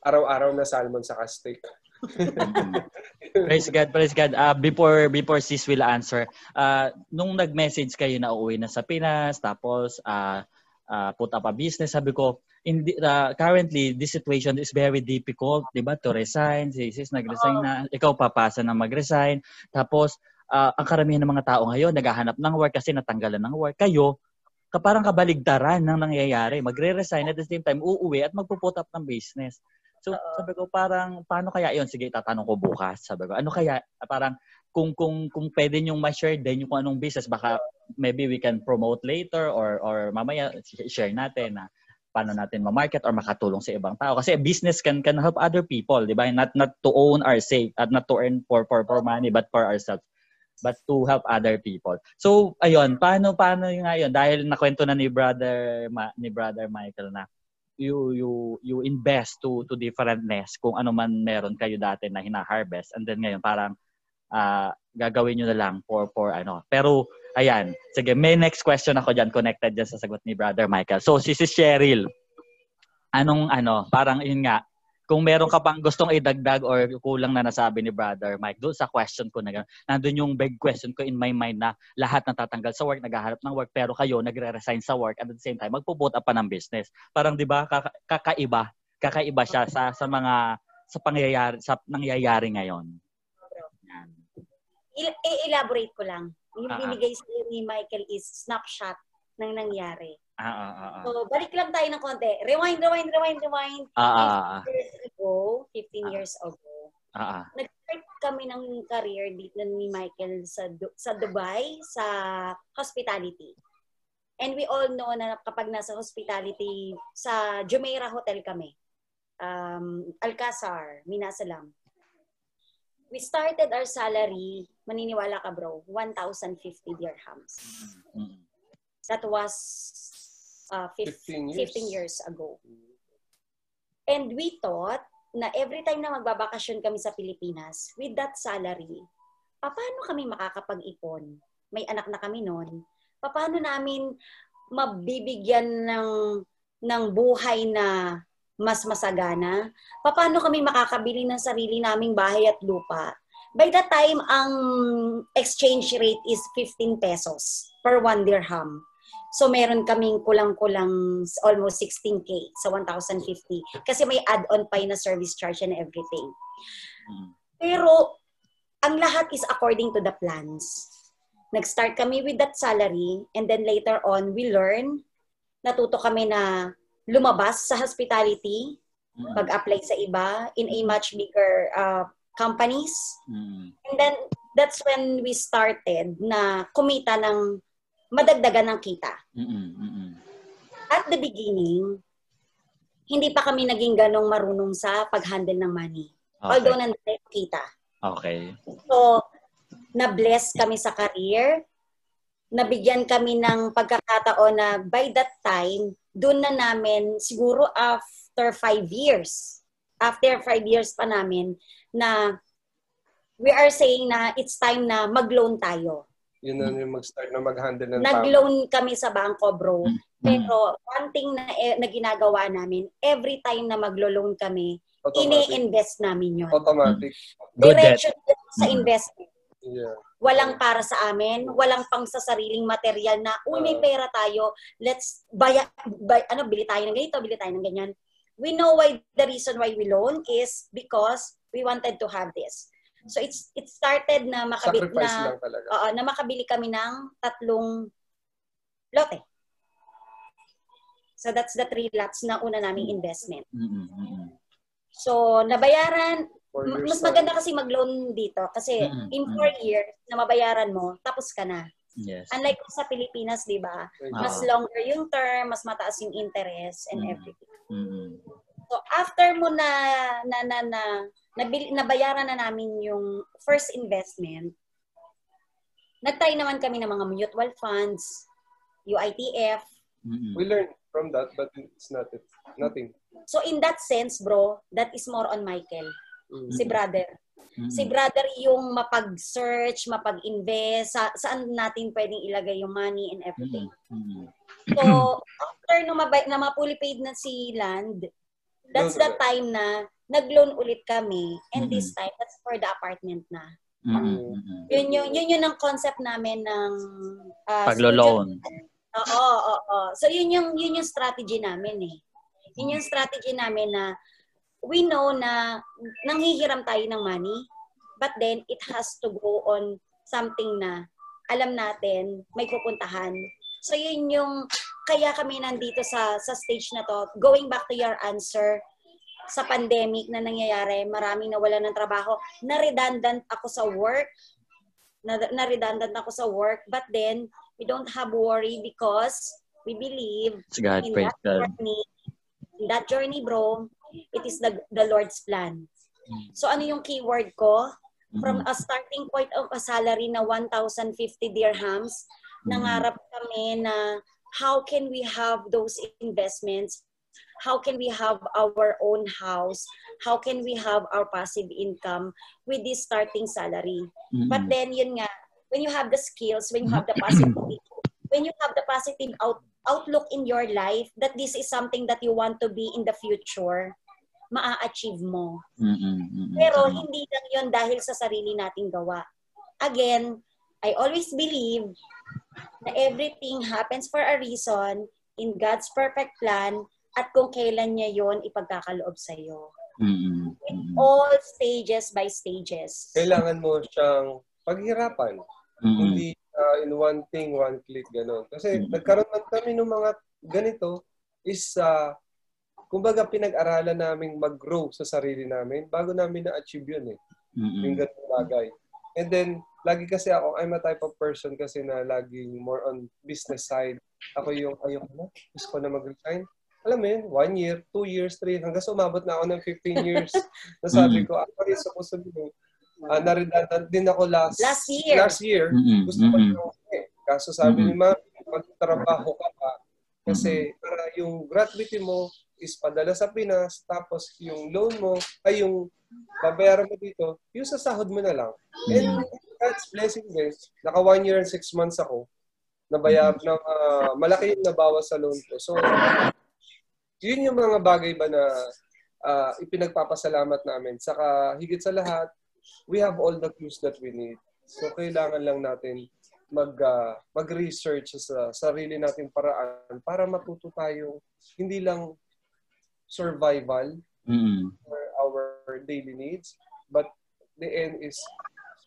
araw-araw na salmon sa steak. <laughs> Praise God, praise God. Uh, before before sis will answer, uh, nung nag-message kayo na uuwi na sa Pinas, tapos uh, uh, put up a business, sabi ko, in the, uh, currently, this situation is very difficult, di ba? To resign, si sis nag-resign na, ikaw papasa na mag-resign, tapos uh, ang karamihan ng mga tao ngayon, naghahanap ng work kasi natanggalan ng work. Kayo, ka- parang kabaligtaran ng nangyayari. Magre-resign at the same time, uuwi at magpuput up ng business. So, sabi ko, parang, paano kaya yon Sige, tatanong ko bukas. Sabi ko, ano kaya, parang, kung kung kung pwede niyong ma-share din yung kung anong business, baka maybe we can promote later or or mamaya share natin na paano natin ma-market or makatulong sa ibang tao. Kasi business can can help other people, di ba? Not not to own our sake at not to earn for for, for money but for ourselves but to help other people. So, ayun, paano paano yung ngayon dahil nakwento na ni brother Ma, ni brother Michael na you you you invest to to different nest kung ano man meron kayo dati na hina-harvest and then ngayon parang uh, gagawin niyo na lang for for ano. Pero ayan, sige, may next question ako diyan connected diyan sa sagot ni Brother Michael. So si si Cheryl, anong ano, parang yun nga, kung meron ka pang gustong idagdag or kulang na nasabi ni Brother Mike doon sa question ko na gano'n, nandun yung big question ko in my mind na lahat natatanggal sa work, naghahanap ng work, pero kayo nagre-resign sa work at at the same time, magpo-put up pa ng business. Parang 'di ba kakaiba, kakaiba siya sa sa mga sa pangyayari sa nangyayari ngayon. Yan. I-elaborate ko lang. Yung uh-huh. binigay sa ni Michael is snapshot ng nangyari. Ah, ah, ah, ah. So, balik lang tayo ng konti. Rewind, rewind, rewind, rewind. Ah, ah, ah. Ago, 15 ah. years ago, ah, ah. nag-start kami ng career dito ni Michael sa sa Dubai, sa hospitality. And we all know na kapag nasa hospitality, sa Jumeirah Hotel kami, um, Alcazar, Minasalam. We started our salary, maniniwala ka bro, 1,050 dirhams. Mm-hmm. That was uh, 15, 15, years. 15 years ago. And we thought na every time na magbabakasyon kami sa Pilipinas, with that salary, paano kami makakapag-ipon? May anak na kami noon. Paano namin mabibigyan ng ng buhay na mas masagana? Paano kami makakabili ng sarili naming bahay at lupa? By that time, ang exchange rate is 15 pesos per 1 dirham. So meron kaming kulang-kulang almost 16K sa 1,050 kasi may add-on pa na service charge and everything. Hmm. Pero ang lahat is according to the plans. Nag-start kami with that salary and then later on we learn, natuto kami na lumabas sa hospitality, hmm. pag-apply sa iba in a much bigger uh, companies. Mm. And then that's when we started na kumita ng madagdagan ng kita. Mm-mm, At the beginning, hindi pa kami naging ganong marunong sa pag-handle ng money. Okay. Although nandun kita. Okay. So, na-bless kami sa career. Nabigyan kami ng pagkakataon na by that time, doon na namin, siguro after five years, after five years pa namin, na we are saying na it's time na mag-loan tayo. Yun na yung mag-start na mag-handle ng Nag-loan kami sa bangko, bro. Mm-hmm. Pero one thing na, eh, na ginagawa namin, every time na maglo-loan kami, ini-invest namin yun. Automatic. Diretso sa mm. investment. Yeah. Walang para sa amin, walang pang sa sariling material na, uy, may ah. pera tayo, let's buy, buy, ano, bili tayo ng ganito, bili tayo ng ganyan. We know why the reason why we loan is because we wanted to have this. So it's it started na makabili na Oo, na makabili kami ng tatlong lote. So that's the three lots na una naming investment. Mm-hmm. So nabayaran mas maganda kasi mag-loan dito kasi mm-hmm. in four years na mabayaran mo, tapos ka na. Yes. Unlike sa Pilipinas, 'di ba? Mas longer yung term, mas mataas yung interest and mm-hmm. everything. Mm-hmm. So after mo na na na, na nabili, nabayaran na namin yung first investment, nagtry naman kami ng mga mutual funds, UITF. Mm-hmm. We learned from that, but it's not it, nothing. So in that sense, bro, that is more on Michael, mm-hmm. si brother. Mm-hmm. Si brother yung mapag-search, mapag-invest, sa, saan natin pwedeng ilagay yung money and everything. Mm-hmm. So, after no mabay, na mapuli paid na si Land, that's the time na nag-loan ulit kami. And mm-hmm. this time, that's for the apartment na. Mm-hmm. Yun, yun, yun yun ang concept namin ng uh, paglo-loan. Oo, oo, oo. So yun yung yun yung strategy namin eh. Yun yung strategy namin na we know na nanghihiram tayo ng money, but then it has to go on something na alam natin may pupuntahan. So yun yung kaya kami nandito sa sa stage na to. Going back to your answer, sa pandemic na nangyayari, maraming nawala ng trabaho. Na-redundant ako sa work. Na-redundant ako sa work. But then, we don't have worry because we believe God, in that God. journey. In that journey, bro, it is the, the Lord's plan. So ano yung keyword ko? From a starting point of a salary na 1,050 dirhams, nangarap kami na how can we have those investments how can we have our own house? How can we have our passive income with this starting salary? Mm-mm. But then yun nga, when you have the skills, when you have the positive, <clears throat> when you have the positive out, outlook in your life that this is something that you want to be in the future, maa-achieve mo. Mm-mm. Pero hindi lang yun dahil sa sarili nating gawa. Again, I always believe na everything happens for a reason in God's perfect plan at kung kailan niya yon ipagkakaloob sa iyo. Mm-mm. All stages by stages. Kailangan mo siyang paghirapan. Mm-mm. Hindi uh, in one thing, one click, gano'n. Kasi Mm. nagkaroon man kami ng mga ganito is, uh, kumbaga pinag-aralan naming mag-grow sa sarili namin bago namin na-achieve yun eh. Mm-mm. Yung ganung bagay. And then, lagi kasi ako, I'm a type of person kasi na laging more on business side. Ako yung, ayoko na, gusto ko na mag-resign. Alam mo yun, one year, two years, three, hanggang sa umabot na ako ng 15 years. <laughs> Nasabi ko, actually, supposed to be, uh, naridadant din ako last, Last year. Last year, Mm-mm. gusto ko Mm-mm. na eh. Kaso sabi ni ma'am, magtrabaho ka pa. Kasi para yung gratuity mo is padala sa Pinas, tapos yung loan mo, ay yung babayaran mo dito, yung sa sahod mo na lang. And God's blessing din. Naka one year and six months ako. Nabayar na ah, malaki yung nabawas sa loan ko. So, yun yung mga bagay ba na ah, ipinagpapasalamat namin. Saka higit sa lahat, we have all the tools that we need. So kailangan lang natin mag ah, mag-research sa sarili nating paraan para matuto tayo hindi lang survival Mm-mm. for our daily needs, but the end is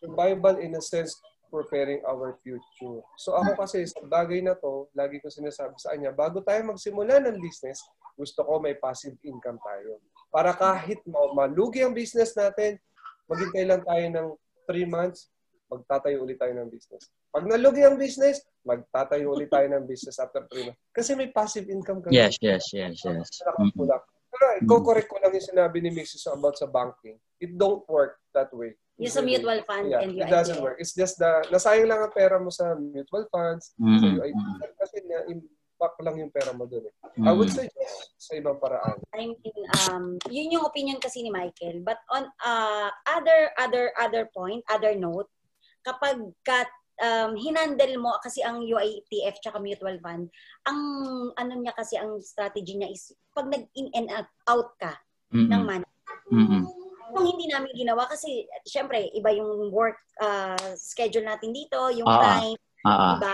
survival in a sense preparing our future. So ako kasi sa bagay na to, lagi ko sinasabi sa kanya, bago tayo magsimula ng business, gusto ko may passive income tayo. Para kahit ma- malugi ang business natin, maghintay lang tayo ng 3 months, magtatayo ulit tayo ng business. Pag nalugi ang business, magtatayo ulit tayo ng business after 3 months. Kasi may passive income kami. Yes, yes, yes, yes. Pero i-correct ko lang yung sinabi ni Mrs. about sa banking. It don't work that way. Yung sa mutual fund Yeah, and it doesn't work. It's just the, nasayang lang ang pera mo sa mutual funds, sa Mm-mm. UITF, kasi na-impact lang yung pera mo doon. Eh. I would Mm-mm. suggest sa ibang paraan. I mean, um, yun yung opinion kasi ni Michael. But on uh, other other other point, other note, kapag kat, um, hinandle mo kasi ang UITF tsaka mutual fund, ang ano niya kasi ang strategy niya is pag nag-in and out ka ng Mm-mm. money. Mm-mm. Yung hindi namin ginawa kasi syempre iba yung work uh, schedule natin dito, yung Ah, ah. time, Ah, ah. Diba?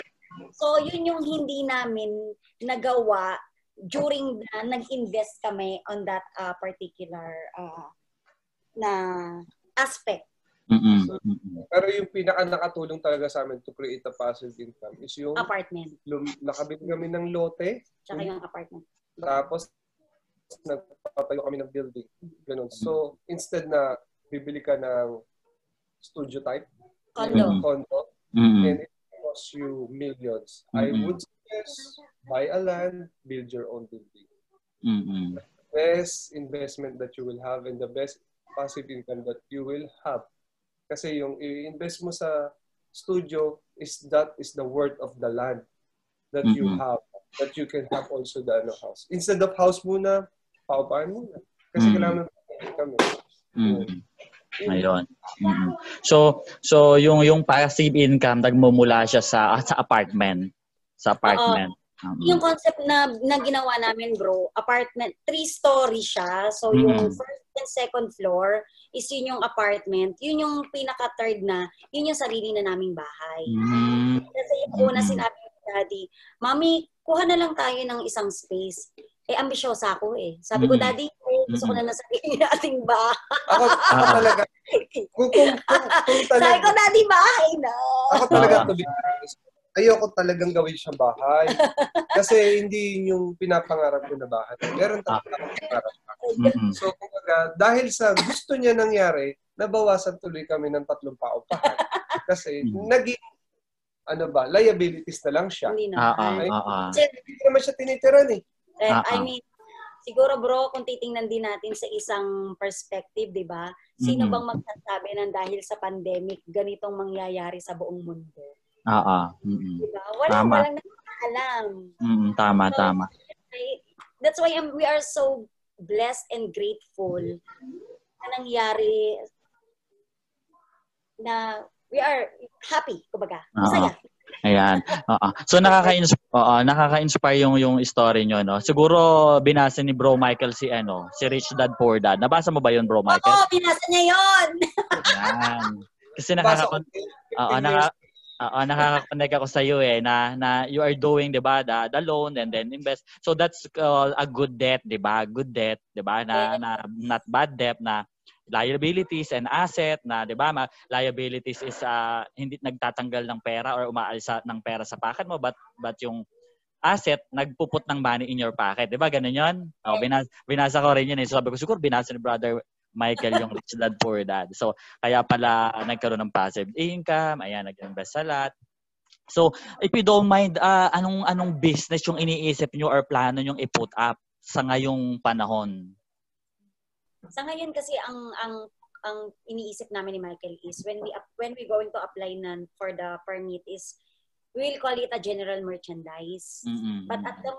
So, yun yung hindi namin nagawa during na nag-invest kami on that uh, particular uh, na aspect. Mm-mm. Mm-mm. Pero yung pinaka nakatulong talaga sa amin to create a passive income is yung Apartment. lum- nakabili kami ng lote, Tsaka yung apartment. tapos nagpapatayo kami ng building. Ganun. So, instead na bibili ka ng studio type, Condo. Mm. condo, Mm-mm. and it costs you millions. I Mhm. would suggest buy a land, build your own building. Mm-mm. Best investment that you will have and the best passive income that you will have. Kasi yung i-invest mo sa studio is that is the worth of the land that you Mhm. have that you can have also the ano, house. Instead of house muna, paupahan muna. Kasi Mhm. kailangan mo kami. Mm. Ayun. Mm-mm. So so yung yung passive income nagmumula siya sa ah, sa apartment. Sa apartment. Mm-mm. Yung concept na, na ginawa namin, bro, apartment, three-story siya. So, yung Mm. first and second floor is yun yung apartment. Yun yung pinaka-third na, yun yung sarili na naming bahay. Mm. Kasi yung una sinabi ni Daddy, Mami, kuha na lang tayo ng isang space. Eh, ambisyosa ako eh. Sabi ko, Mm. Daddy, eh, gusto ko na ng sarili nating bahay. Ako, ako Ah. talaga, kung, kung, kung, kung Sabi talaga, ko, Daddy, bahay na. Ako talaga, Ah. to be honest, ayoko talagang gawin siya bahay. Kasi hindi yun yung pinapangarap ko na bahay. Meron talaga akong pangarap. So, kumbaga, dahil sa gusto niya nangyari, nabawasan tuloy kami ng tatlong paupahan. Kasi Mm. naging, ano ba, liabilities na lang siya. Hindi Ah, ah, ah, ah. Kasi hindi naman siya tinitiran eh. Eh, Ah, I ah. mean, siguro bro, kung titingnan din natin sa isang perspective, di ba? Sino Mhm. bang magsasabi ng dahil sa pandemic, ganitong mangyayari sa buong mundo? Ah, ah. Mm-mm. Di ba? Wala, Tama. walang nakakaalam. Mm-mm. Tama, tama. Ay, that's why um, we are so blessed and grateful na nangyari na we are happy, kumbaga. Masaya. Ayan. Oo. So nakaka-inspire, oo, nakaka-inspire yung yung story nyo, no? Siguro binasa ni Bro Michael si ano, si Rich Dad Poor Dad. Nabasa mo ba 'yon, Bro Michael? Oo, binasa niya 'yon. Ayan. Kasi nakaka Oo, 15 naka. Oo, nakaka-connect ako sa iyo eh na na you are doing 'di ba the, the loan and then invest. So that's uh, a good debt, 'di ba? Good debt, 'di ba? Na, na not bad debt na liabilities and asset na 'di ba? Liabilities is uh, hindi nagtatanggal ng pera or umaalis sa, ng pera sa pocket mo but but yung asset nagpuput ng money in your pocket, 'di ba? Ganun 'yon. Oh, binasa, binasa ko rin 'yun eh. So, sabi ko siguro binasa ni brother Michael yung Rich Dad Poor Dad. So, kaya pala nagkaroon ng passive income, ayan, nag-invest sa lot. So, if you don't mind, ah, anong anong business yung iniisip nyo or plano yung i-put up sa ngayong panahon? Sa ngayon kasi ang ang ang iniisip namin ni Michael is when we when we going to apply nan for the permit is we'll call it a general merchandise. Mm-mm. But at the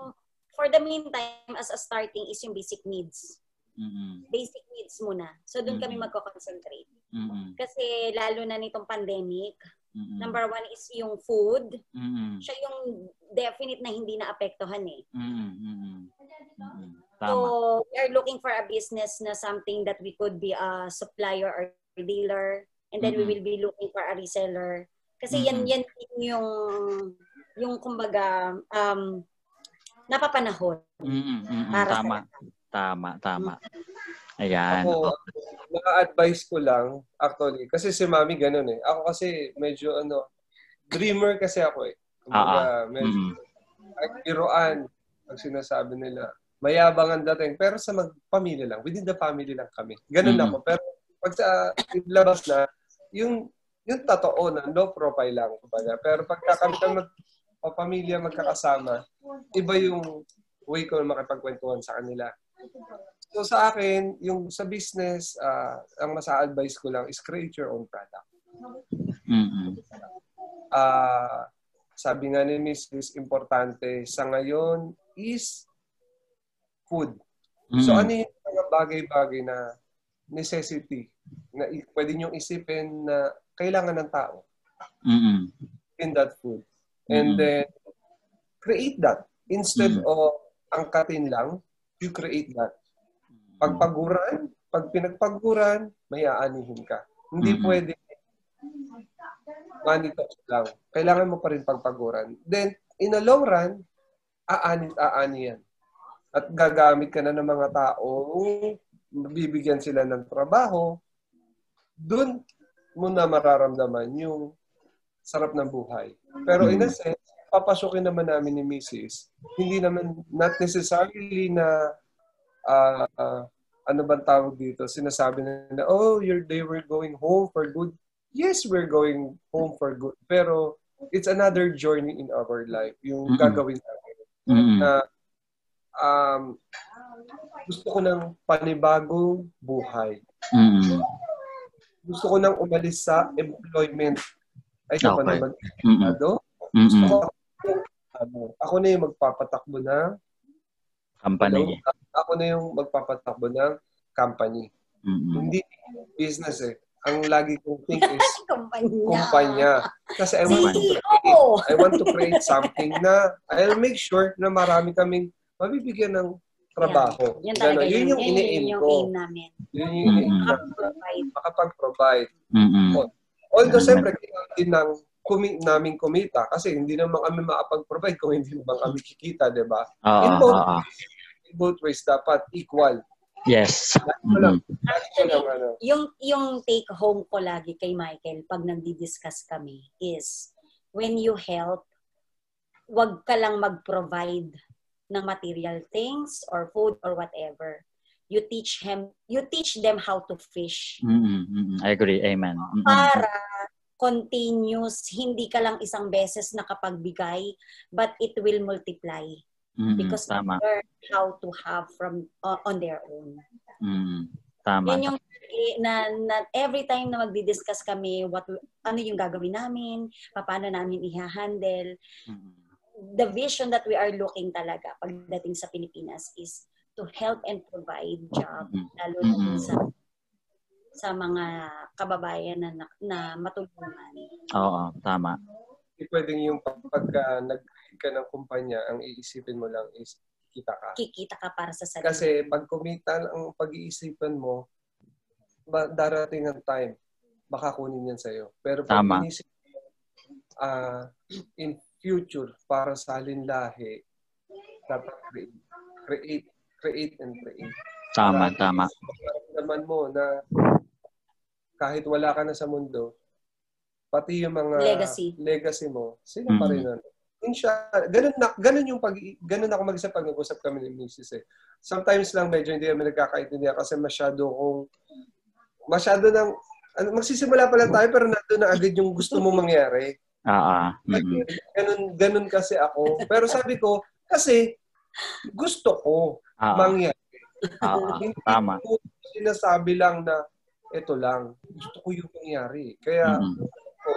for the meantime as a starting is yung basic needs. Mm-mm. Basic needs muna. So doon kami Mm. magko-concentrate. Mm-mm. Kasi lalo na nitong pandemic, Mm-mm. number one is yung food. Mm-mm. Siya yung definite na hindi naapektuhan eh. Mm-mm. Mm-mm. So, we are looking for a business na something that we could be a supplier or dealer and then Mhm. we will be looking for a reseller. Kasi yan Mhm. yan yung yung kumbaga um napapanahon. Mm-mm. para Tama. sa Tama. Tama. Ayan. Ako, na-advise ko lang, actually, kasi si Mami ganun eh. Ako kasi medyo ano, dreamer kasi ako eh. Kumbaga, medyo Mm-mm. kahit biruan, pag sinasabi nila, mayabang ang dating. Pero sa magpamilya lang, within the family lang kami. Ganun Mm. ako. Pero pag sa labas na, yung yung totoo na low profile lang. Kumbaga. Pero pagka kami na magpapamilya, magkakasama, iba yung way ko makipagkwentuhan sa kanila. So sa akin, yung sa business, ah, ang masa-advise ko lang is create your own product. Mm-mm. Ah, sabi nga ni Mrs. importante sa ngayon is food. So Mm-mm. ano yung mga bagay-bagay na necessity na pwede niyong isipin na kailangan ng tao Mm-mm. in that food. And Mhm. then create that. Instead Mhm. of angkatin lang, you create that. Pagpaguran, pag pinagpaguran, may aanihin ka. Hindi Mhm. pwede money talks lang. Kailangan mo pa rin pagpaguran. Then, in the long run, aanit aani yan. At gagamit ka na ng mga tao, bibigyan sila ng trabaho, doon mo na mararamdaman yung sarap ng buhay. Pero in a sense, papasukin naman namin ni Mrs. Hindi naman, not necessarily na, ah, ah, ano bang tawag dito? Sinasabi na, oh, you're, they were going home for good. Yes, we're going home for good. Pero, it's another journey in our life. Yung Mm-mm. gagawin namin. Mm-mm. Na, um, gusto ko ng panibagong buhay. Mm-mm. Gusto ko nang umalis sa employment. Ay, ito pa Okay. naman. Ano? Gusto ko, ano, ako na yung magpapatakbo ng Company. Ako na yung magpapatakbo ng company. Mm-mm. Hindi business eh. Ang lagi kong think is <laughs> kumpanya. kumpanya. Kasi I want to create, CEO! I want to create something na I'll make sure na marami kaming mabibigyan ng trabaho. Yun talaga Ganon. yun. Yun yung Yun ini-aim yung ko. aim namin. Yun yung ini-aim Mm-mm. ko. Makapag-provide. Makapag-provide. Mm-mm. Although, siyempre, kailangan din ng kumi- namin kumita kasi hindi naman kami makapag-provide kung hindi naman kami kikita, di ba? Oo, In both, oo. Both ways, dapat equal. Yes. Lang, ano, Yung, yung take home ko lagi kay Michael pag nagdi-discuss kami is when you help, wag ka lang mag-provide ng material things or food or whatever. You teach him, you teach them how to fish Mm-mm. Mm-mm. I agree. Amen. Mm-mm. para continuous, hindi ka lang isang beses nakapagbigay, but it will multiply Mm-mm. because they Tama. learn how to have from uh, on their own. Mm. Tama. Yun yung na, na every time na magdi-discuss kami what ano yung gagawin namin, paano namin i-handle, Mm-mm. the vision that we are looking talaga pagdating sa Pilipinas is to help and provide job Mm. lalo na Mm. sa sa mga kababayan na, na, na matulungan. Oo, tama. Pwedeng yung pagka nag-create ka ng kumpanya, ang iisipin mo lang is kita ka. Kikita ka para sa sarili. Kasi pag kumita ang pag-iisipan mo, darating ang time, baka kunin yan sa'yo. Pero pag Tama. inisip mo, ah, in future, para sa lahi, dapat create, create, create and create. Tama, Para tama. naman mo na kahit wala ka na sa mundo, pati yung mga Legacy. legacy mo, sila pa Mm. rin. Ano. Insya, ganun, na, ganun yung pag, ganun ako mag-isip pag nag-usap kami ni Mrs. Eh. Sometimes lang medyo hindi kami nagkakaintindihan kasi masyado kong, masyado nang, ano, magsisimula pa lang tayo pero nandun na agad yung gusto mo mangyari. Oo. Mm-mm. Ganun, ganun kasi ako. Pero sabi ko, kasi gusto ko Oo. mangyari. Oo. <laughs> Hindi Tama. ko sinasabi lang na ito lang. Gusto ko yung mangyari. Kaya Mm-mm. ko,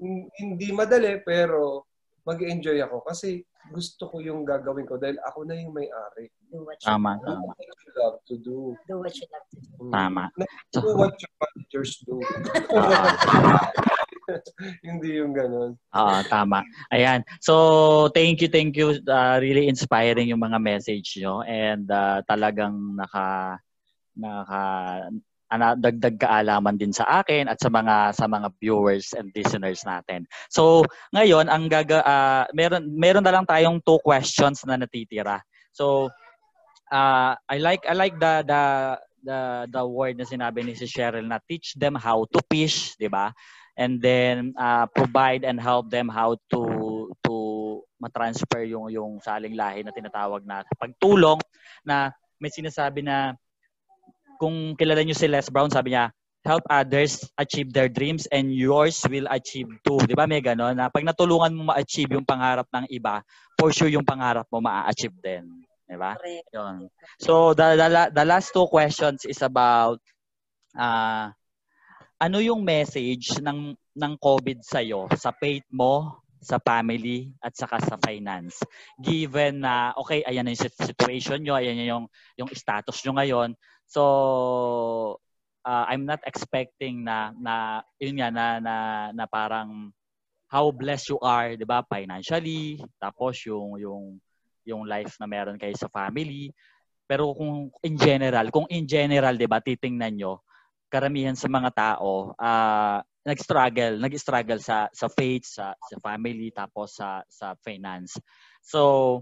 hin- hindi madali pero mag-enjoy ako kasi gusto ko yung gagawin ko dahil ako na yung may-ari. Do what you, Tama, Do tama. what you love to do. do what you love to do. Tama. Do what your managers do. <laughs> Hindi yung ganun. Oo, tama. Ayan. So, thank you, thank you. Uh, really inspiring yung mga message nyo. And uh, talagang naka, naka, ana, dagdag kaalaman din sa akin at sa mga sa mga viewers and listeners natin. So, ngayon ang gaga ah, meron meron na lang tayong two questions na natitira. So, uh, I like I like the the the the word na sinabi ni si Cheryl na teach them how to fish, 'di ba? and then uh, provide and help them how to to matransfer yung yung saling lahi na tinatawag na pagtulong na may sinasabi na kung kilala niyo si Les Brown sabi niya help others achieve their dreams and yours will achieve too. 'Di ba? May gano'n na pag natulungan mo ma-achieve yung pangarap ng iba, for sure yung pangarap mo ma-achieve din. 'Di ba? Yun. So the, the, the last two questions is about uh, ano yung message ng ng COVID sa iyo sa faith mo, sa family at saka sa finance. Given na okay, ayan na yung sit- situation nyo, ayan yung yung status nyo ngayon. So uh, I'm not expecting na na yun nga na na, na parang how blessed you are, 'di ba? Financially, tapos yung yung yung life na meron kayo sa family. Pero kung in general, kung in general, 'di ba, titingnan nyo, karamihan sa mga tao ah nag-struggle, nag-struggle sa sa faith, sa sa family, tapos sa sa finance. So,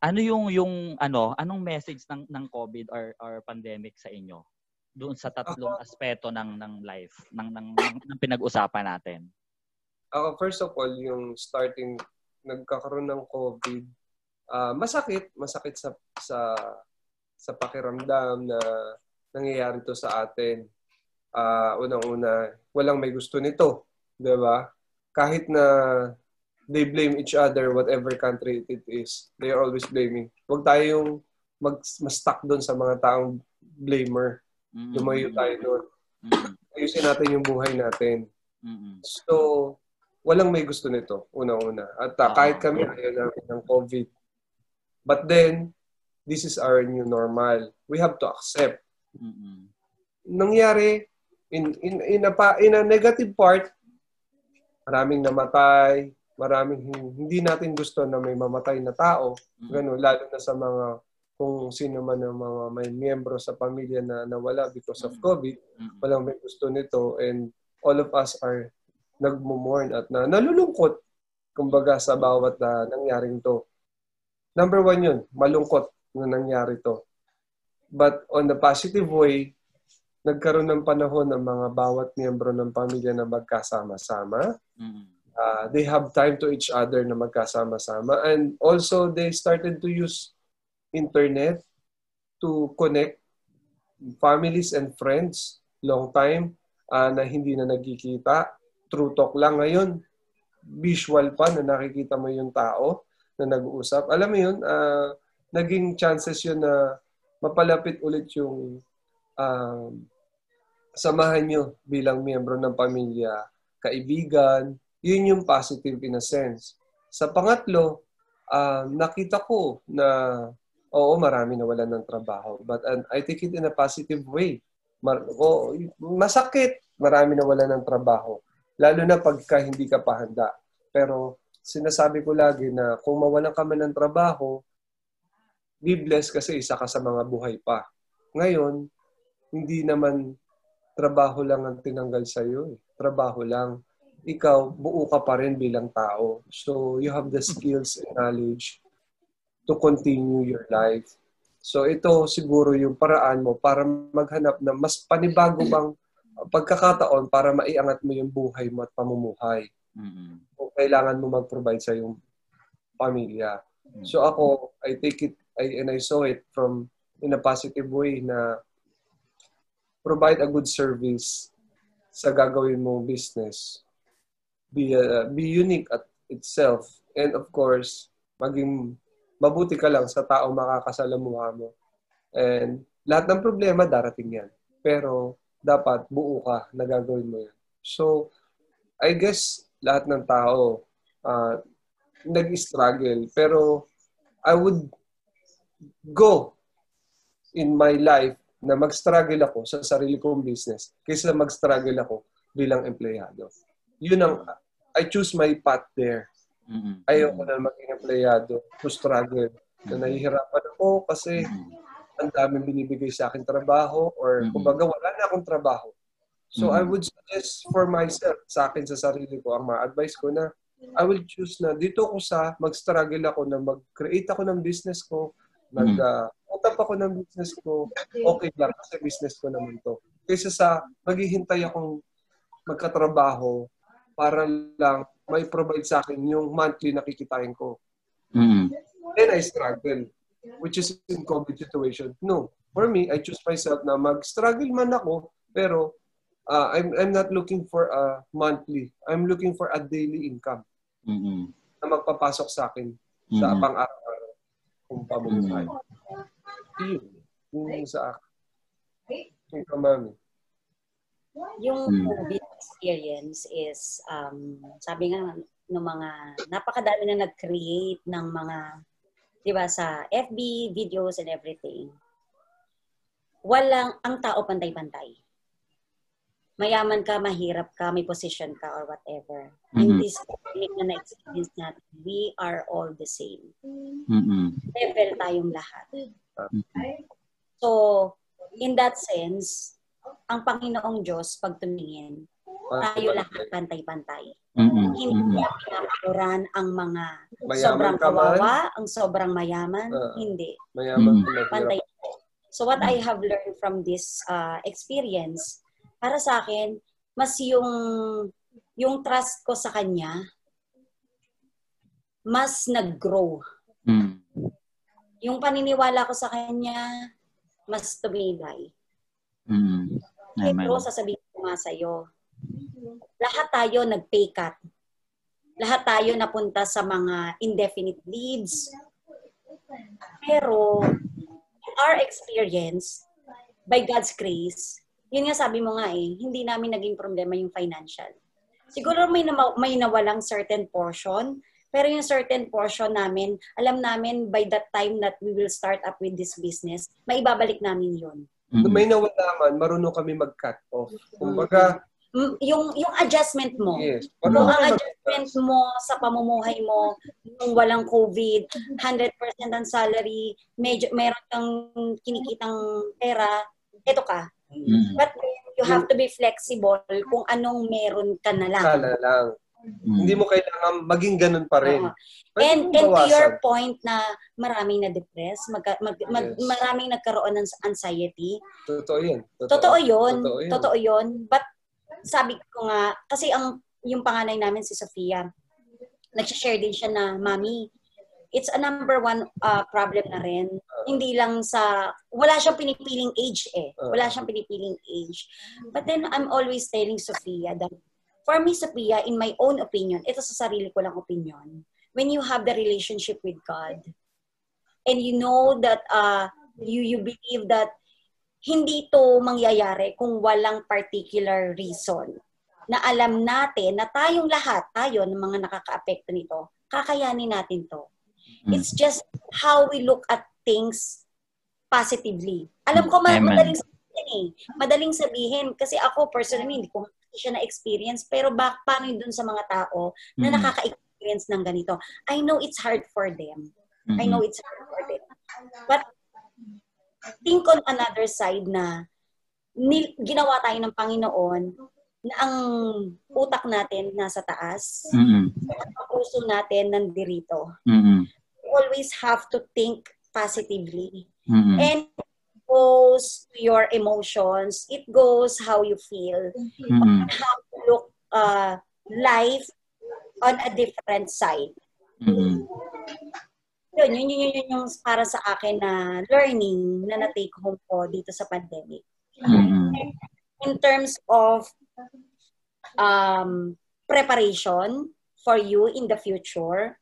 ano yung yung ano, anong message ng ng COVID or or pandemic sa inyo? Doon sa tatlong aspeto ng ng life, ng ng, ng, ng pinag-usapan natin. Ako, first of all, yung starting, nagkakaroon ng COVID, ah, masakit, masakit sa, sa, sa pakiramdam na nangyayari to sa atin. Ah, unang-una, walang may gusto nito, 'di ba? Kahit na they blame each other, whatever country it is, they are always blaming. Huwag tayong mag, mas-stuck doon sa mga taong blamer. Mm-mm. Lumayo tayo doon. Mm-mm. Ayusin natin yung buhay natin. Mm-mm. So, walang may gusto nito, una-una. At uh, kahit kami ayaw namin ng COVID. But then, this is our new normal. We have to accept. Mm-mm. Nangyari, in, in, in, a, pa- in a negative part, maraming namatay, maraming hin- hindi natin gusto na may mamatay na tao. Mm-mm. Ganun, lalo na sa mga kung sino man ang mga may miyembro sa pamilya na nawala because of Mm. COVID, Mm-mm. walang may gusto nito and all of us are nagmumorn at na, nalulungkot kumbaga sa bawat na nangyaring to. Number one yun, malungkot na nangyari to. But on the positive way, nagkaroon ng panahon ng mga bawat miyembro ng pamilya na magkasama-sama. Mm-mm. Uh, they have time to each other na magkasama-sama. And also, they started to use internet to connect families and friends long time ah, na hindi na nagkikita. True talk lang ngayon. Visual pa na nakikita mo yung tao na nag-uusap. Alam mo yun, ah, naging chances yun na mapalapit ulit yung um, samahan nyo bilang miyembro ng pamilya, kaibigan. Yun yung positive in a sense. Sa pangatlo, uh, nakita ko na oo, marami na wala ng trabaho. But uh, I take it in a positive way. Mar- oh, masakit, marami na wala ng trabaho. Lalo na pagka hindi ka pa handa. Pero sinasabi ko lagi na kung mawalan ka man ng trabaho, be blessed kasi isa ka sa mga buhay pa. Ngayon, hindi naman trabaho lang ang tinanggal sa iyo. Eh. Trabaho lang ikaw, buo ka pa rin bilang tao. So, you have the skills and knowledge to continue your life. So, ito siguro yung paraan mo para maghanap ng mas panibago bang pagkakataon para maiangat mo yung buhay mo at pamumuhay. Mm-hmm. Kung kailangan mo mag-provide sa yung pamilya. Mm-hmm. So, ako, I take it, I, and I saw it from in a positive way na provide a good service sa gagawin mong business be uh, be unique at itself. And of course maging mabuti ka lang sa taong makakasalamuha mo. And lahat ng problema darating yan. Pero dapat buo ka na gagawin mo yan. So I guess lahat ng tao uh, nag-struggle. Pero I would go in my life na mag-struggle ako sa sarili kong business kaysa mag-struggle ako bilang empleyado yun ang, I choose my path there. Mm-hmm. Ayaw ko na maging empleyado to struggle. Na nahihirapan ako kasi mm-hmm. ang daming binibigay sa akin trabaho or mm-hmm. kumbaga wala na akong trabaho. So mm-hmm. I would suggest for myself, sa akin sa sarili ko, ang ma-advise ko na I will choose na dito ko sa mag-struggle ako na mag-create ako ng business ko, mag mm-hmm. uh, ako ng business ko, okay lang kasi business ko naman to. Kaysa sa maghihintay akong magkatrabaho para lang may provide sa akin yung monthly na kikitain ko. Mm-hmm. Then I struggle, which is in COVID situation. No. For me, I choose myself na mag-struggle man ako, pero uh, I'm, I'm not looking for a monthly. I'm looking for a daily income mm-hmm. na magpapasok sa akin mm-hmm. sa pang-araw-araw kung pamumuhay. Mm-hmm. Yun. Yun sa akin. Ikaw, mami. Yung hmm. Experience is, um, sabi nga ng mga, napakadami na nag-create ng mga, di ba, sa FB, videos and everything. Walang, ang tao pantay-pantay. Mayaman ka, mahirap ka, may position ka or whatever. Mm-hmm. In this pandemic na na-experience natin, we are all the same. Mm-hmm. Level tayong lahat. Mm-hmm. So, in that sense, ang Panginoong Diyos pag tumingin, tayo lahat pantay-pantay. Mm-hmm. Hindi niya pinapakuran ang mga mayaman sobrang kawawa, ang sobrang mayaman. Uh, hindi. Mayaman mm-hmm. pantay. So what I have learned from this uh, experience, para sa akin, mas yung yung trust ko sa kanya mas nag-grow. Mm. Yung paniniwala ko sa kanya mas tumibay. Mm. Ito, sasabihin ko nga sa'yo. Lahat tayo nag-pay cut. Lahat tayo napunta sa mga indefinite leaves. Pero, our experience, by God's grace, yun nga sabi mo nga eh, hindi namin naging problema yung financial. Siguro may, na, may nawalang certain portion, pero yung certain portion namin, alam namin by that time that we will start up with this business, maibabalik namin yun. Mm-hmm. May nawalaman, marunong kami mag-cut off. Kumbaga, yung yung adjustment mo. Yes. Kung ang adjustment mo sa pamumuhay mo nung walang COVID, 100% ang salary, medyo meron kang kinikitang pera, eto ka. Mm-hmm. But you have to be flexible kung anong meron ka na lang. Ka na lang. Mm. Hindi mo kailangan maging ganun pa rin. Uh, and, and to your point na maraming na-depress, mag, mag, mag, yes. maraming nagkaroon ng anxiety. Totoo yun. Totoo, Totoo yun. Totoo yun. Totoo yun. But sabi ko nga, kasi ang yung panganay namin si Sofia, nag-share din siya na, Mami, it's a number one uh, problem na rin. Uh, Hindi lang sa, wala siyang pinipiling age eh. Wala siyang pinipiling age. But then I'm always telling Sofia that For me, Sophia, in my own opinion, ito sa sarili ko lang opinion, when you have the relationship with God, and you know that uh, you, you believe that hindi to mangyayari kung walang particular reason na alam natin na tayong lahat, tayo ng mga nakakaapekto nito, kakayanin natin to. Mm. It's just how we look at things positively. Alam ko, ma- madaling sabihin eh. Madaling sabihin. Kasi ako, personally, hindi ko siya na-experience. Pero bak, paano yun dun sa mga tao na Mm. nakaka-experience ng ganito? I know it's hard for them. I Mm-mm. know it's hard for them. But think on another side na ni, ginawa tayo ng Panginoon na ang utak natin nasa taas, Mm-mm. ang puso natin nandirito. Mm-mm. You always have to think positively. Mm-mm. And it goes to your emotions. It goes how you feel. Mm-mm. How you look uh, life on a different side. Mm-mm. Yun, yun, yun, yun yung para sa akin na learning na na-take home ko dito sa pandemic. Mm-mm. In terms of um, preparation for you in the future,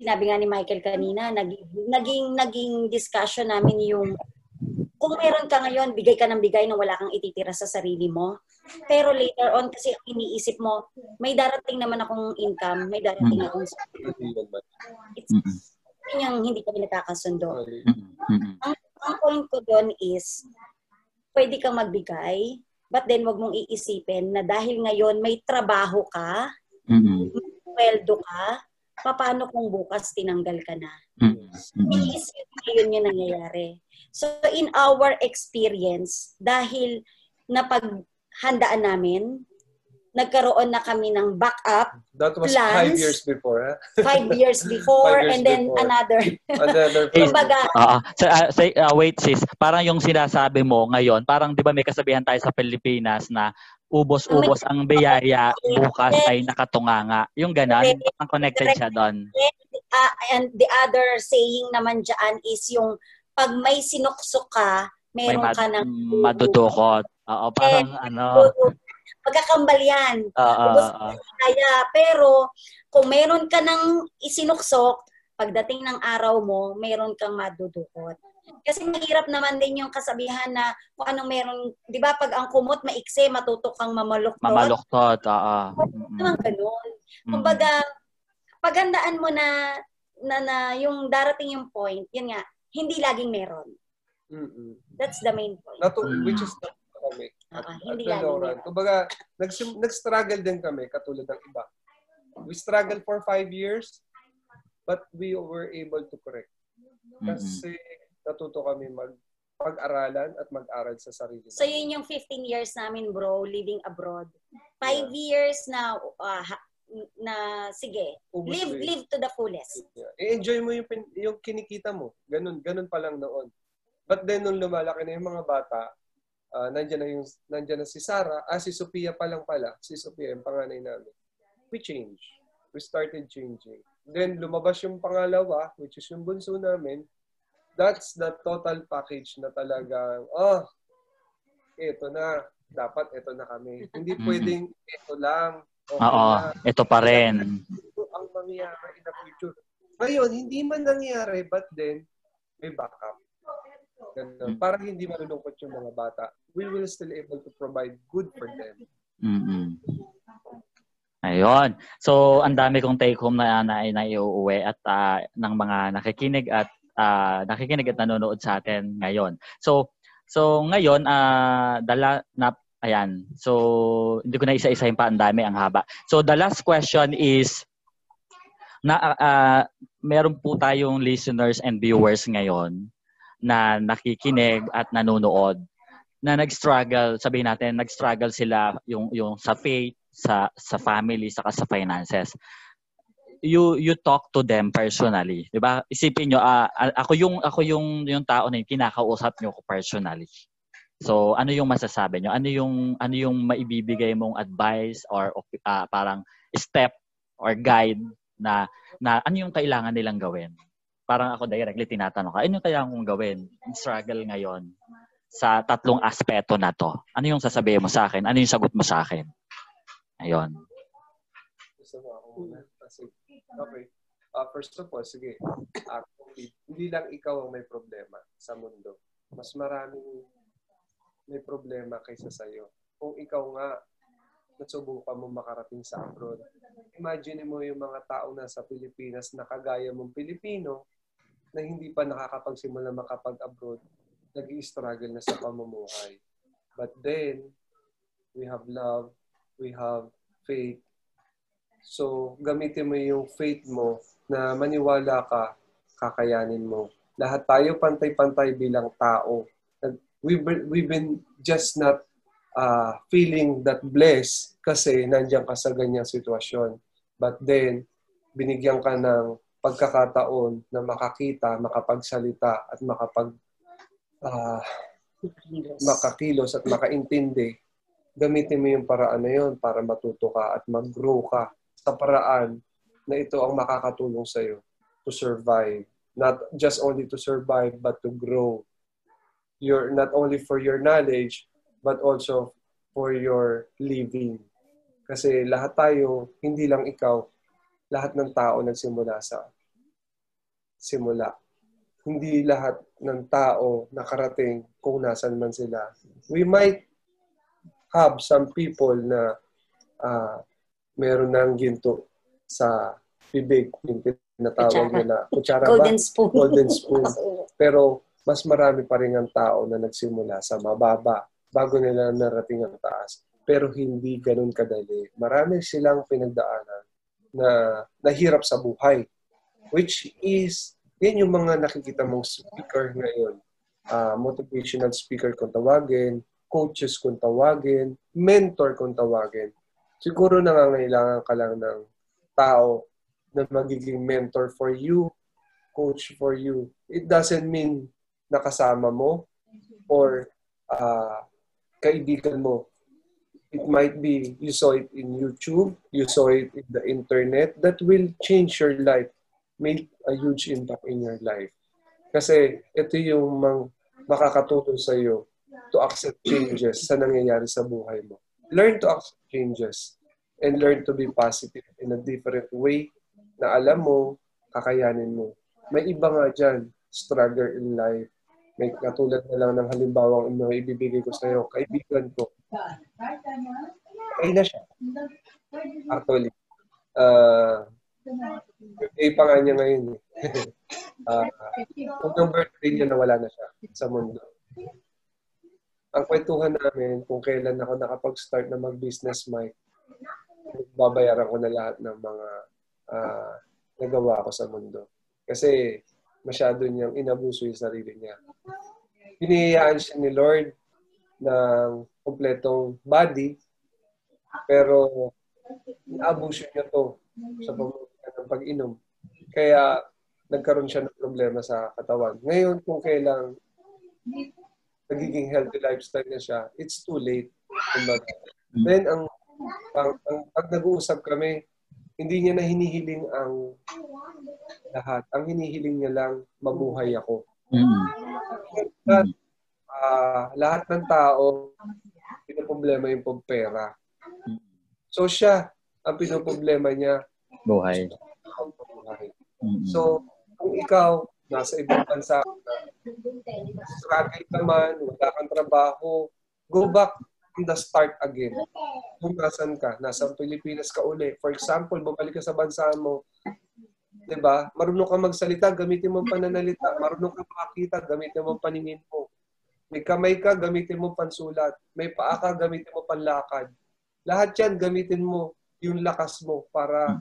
sinabi nga ni Michael kanina, naging, naging, naging discussion namin yung kung meron ka ngayon, bigay ka ng bigay na wala kang ititira sa sarili mo. Pero later on, kasi iniisip mo, may darating naman akong income, may darating akong It's Yung hindi kami nakakasundo. Mm-mm. Ang point ko doon is, pwede kang magbigay, but then wag mong iisipin na dahil ngayon may trabaho ka, Mm-mm. sweldo ka, paano kung bukas tinanggal ka na? Mm-mm. Iisip yun yung nangyayari. So in our experience, dahil napaghandaan namin, nagkaroon na kami ng backup That was Plans. five years before, ha? five years before Five years and then before. another. <laughs> Another Eh, <laughs> Kumbaga, Oo. Sa, ah, say, ah, wait sis, parang yung sinasabi mo ngayon, parang 'di ba may kasabihan tayo sa Pilipinas na ubos-ubos ang biyaya, bukas ay nakatunganga. Yung ganon, ang connected siya doon. ah, and the other saying naman dyan is yung pag may sinuksok ka, May meron mad- ka ng madudukot. Oo, parang ano. Pagkakambal yan. Oo, Ubos oo. Kaya, pero kung meron ka ng isinuksok, pagdating ng araw mo, meron kang madudukot. Kasi mahirap naman din yung kasabihan na kung anong meron, di ba pag ang kumot maikse, matutok kang mamaluktot. Mamaluktot, oo. Mm-mm. Naman ganun. Kumbaga, pagandaan mo na, na, na yung darating yung point, yun nga, hindi laging meron. Mm-mm. That's the main point. Natu- Mm. which is not kami. At- hindi at the. Kumbaga, nag-struggle din kami katulad ng iba. We struggled for five years, but we were able to correct. Kasi natuto kami mag pag-aralan at mag-aral sa sarili. So yun yung 15 years namin bro, living abroad. Five years na, ha- na sige, Ubus live eh. live to the fullest. Yeah. I-enjoy mo yung, yung kinikita mo. Ganun, ganun pa lang noon. But then, nung lumalaki na yung mga bata, ah nandyan, na yung, nandyan na si Sarah, ah, si Sophia pa lang pala. Si Sophia, yung panganay namin. We changed. We started changing. Then, lumabas yung pangalawa, which is yung bunso namin. That's the total package na talagang, oh, eto na. Dapat eto na kami. Hindi Mhm. pwedeng eto lang. Okay Oo, na ito pa rin. ito ang mangyayari in the future. Ngayon, hindi man nangyari, but then, may backup. Ganun. Para hindi malulungkot yung mga bata, we will still able to provide good for them. mm Ayun. So, ang dami kong take home na na, na iuuwi at ah, ng mga nakikinig at ah, nakikinig at nanonood sa atin ngayon. So, so ngayon ah dala na ayan. So, hindi ko na isa-isahin pa ang dami, ang haba. So, the last question is na ah, meron po tayong listeners and viewers ngayon na nakikinig at nanonood na nag-struggle, sabihin natin, nag-struggle sila yung yung sa faith, sa sa family, saka sa finances. You you talk to them personally, 'di ba? Isipin niyo ah, a- ako yung ako yung yung tao na yung kinakausap niyo ko personally. So, ano yung masasabi niyo? Ano yung ano yung maibibigay mong advice or ah, parang step or guide na na ano yung kailangan nilang gawin? Parang ako directly tinatanong ka, ano yung kailangan kong gawin? Struggle ngayon sa tatlong aspeto na to. Ano yung sasabihin mo sa akin? Ano yung sagot mo sa akin? Ayun. Okay. Ah, first of all, sige. Actually, hindi lang ikaw ang may problema sa mundo. Mas maraming may problema kaysa sa'yo. Kung ikaw nga, nasubukan mo makarating sa abroad. Imagine mo yung mga tao na sa Pilipinas na kagaya mong Pilipino na hindi pa nakakapagsimula makapag-abroad, nag struggle na sa pamumuhay. But then, we have love, we have faith. So, gamitin mo yung faith mo na maniwala ka, kakayanin mo. Lahat tayo pantay-pantay bilang tao. We've we've been just not uh, feeling that blessed kasi nandiyan ka sa ganyang sitwasyon. But then, binigyan ka ng pagkakataon na makakita, makapagsalita at makapag uh, makakilos at makaintindi, gamitin mo yung paraan na yun para matuto ka at mag-grow ka sa paraan na ito ang makakatulong sa iyo to survive. Not just only to survive, but to grow. Your, not only for your knowledge, but also for your living. Kasi lahat tayo, hindi lang ikaw, lahat ng tao nagsimula sa simula. Hindi lahat ng tao nakarating kung nasan man sila. We might have some people na uh, meron ng ginto sa bibig, yung tinatawag nila. Kutsara ba? Golden spoon. Golden <laughs> spoon. Pero mas marami pa rin ang tao na nagsimula sa mababa bago nila narating ang taas. Pero hindi ganun kadali. Marami silang pinagdaanan na nahirap sa buhay. Which is, yan yung mga nakikita mong speaker ngayon. Uh, motivational speaker kung tawagin, coaches kung tawagin, mentor kung tawagin. Siguro nangangailangan ka lang ng tao na magiging mentor for you, coach for you. It doesn't mean nakasama mo or uh, kaibigan mo. It might be you saw it in YouTube, you saw it in the internet that will change your life, make a huge impact in your life. Kasi ito yung mang makakatulong sa iyo to accept changes sa nangyayari sa buhay mo. Learn to accept changes and learn to be positive in a different way na alam mo, kakayanin mo. May iba nga dyan, struggle in life. May katulad na lang ng halimbawa ang ibibigay ko sa iyo, kaibigan ko. Ay na siya. Actually. Uh, birthday pa nga niya ngayon. <laughs> Uh, kung birthday niya, nawala na siya sa mundo ang kwentuhan namin kung kailan ako nakapag-start na mag-business, Mike, babayaran ko na lahat ng mga uh, nagawa ko sa mundo. Kasi masyado niyang inabuso yung sarili niya. Pinihiyaan siya ni Lord ng kompletong body, pero naabuso niya to sa pamamagitan ng pag-inom. Kaya nagkaroon siya ng problema sa katawan. Ngayon, kung kailang nagiging healthy lifestyle na siya, it's too late. Kumbaga. Then, ang, ang, ang, pag nag-uusap kami, hindi niya na hinihiling ang lahat. Ang hinihiling niya lang, mabuhay ako. Mm-hmm. At, uh, lahat ng tao, pinoproblema yung pagpera. So siya, ang pinoproblema niya, buhay. buhay. So, kung ikaw, nasa ibang bansa struggle naman, wala kang trabaho, go back from the start again. Kung nasan ka, nasa Pilipinas ka uli. For example, bumalik ka sa bansa mo, 'di ba? Marunong ka magsalita, gamitin mo pananalita. Marunong ka makakita, gamitin mo paningin mo. May kamay ka, gamitin mo pansulat. May paa ka, gamitin mo panlakad. Lahat 'yan gamitin mo yung lakas mo para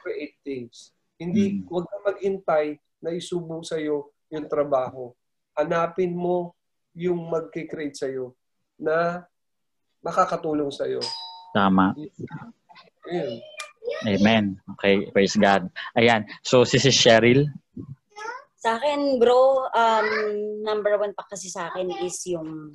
create things. Hindi, huwag ka maghintay na isubo sa iyo yung trabaho. Hanapin mo yung magki-create sa iyo na makakatulong sa iyo. Tama. Ayun. Amen. Okay, praise God. Ayan. So, si si Cheryl? Sa akin, bro, um, number one pa kasi sa akin is yung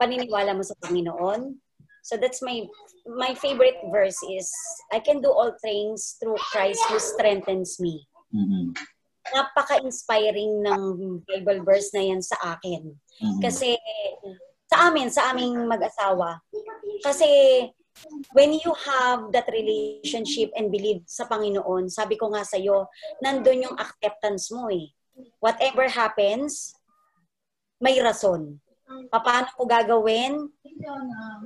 paniniwala mo sa Panginoon. So that's my my favorite verse is I can do all things through Christ who strengthens me. Mm-hmm napaka-inspiring ng Bible verse na yan sa akin. Mm-hmm. Kasi sa amin, sa aming mag-asawa, kasi when you have that relationship and believe sa Panginoon, sabi ko nga sa iyo, nandun yung acceptance mo eh. Whatever happens, may rason. Paano ko gagawin.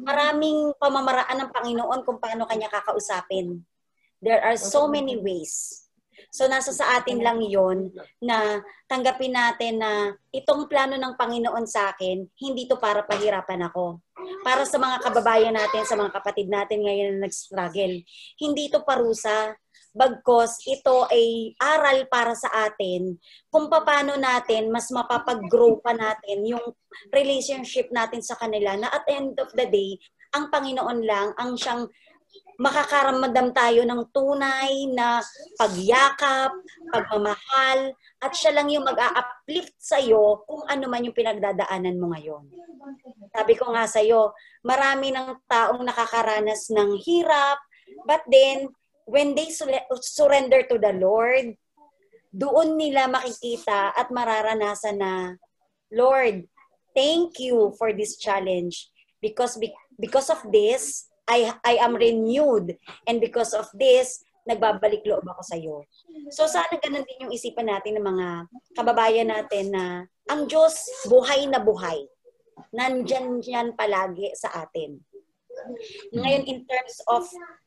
Maraming pamamaraan ng Panginoon kung paano kanya kakausapin. There are so many ways. So nasa sa atin lang yon na tanggapin natin na itong plano ng Panginoon sa akin, hindi to para pahirapan ako. Para sa mga kababayan natin, sa mga kapatid natin ngayon na nag-struggle, hindi to parusa. Bagkos ito ay aral para sa atin kung paano natin mas mapapag-grow pa natin yung relationship natin sa kanila na at end of the day, ang Panginoon lang ang siyang makakaramdam tayo ng tunay na pagyakap, pagmamahal, at siya lang yung mag-a-uplift sa'yo kung ano man yung pinagdadaanan mo ngayon. Sabi ko nga sa'yo, marami ng taong nakakaranas ng hirap, but then, when they surrender to the Lord, doon nila makikita at mararanasan na, Lord, thank you for this challenge because because of this, I, I am renewed. And because of this, nagbabalik loob ako sa iyo. So sana ganun din yung isipan natin ng mga kababayan natin na ang Diyos buhay na buhay. Nandyan yan palagi sa atin. Ngayon in terms of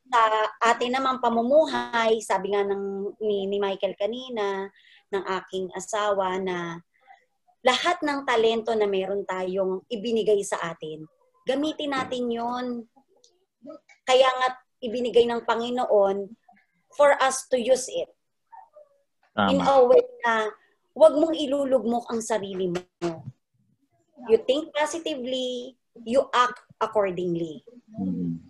sa atin namang pamumuhay, sabi nga ng, ni, ni Michael kanina, ng aking asawa na lahat ng talento na meron tayong ibinigay sa atin, gamitin natin yon kaya nga ibinigay ng Panginoon for us to use it. Tama. In a way na huwag mong ilulugmok ang sarili mo. You think positively, you act accordingly. Mm-hmm.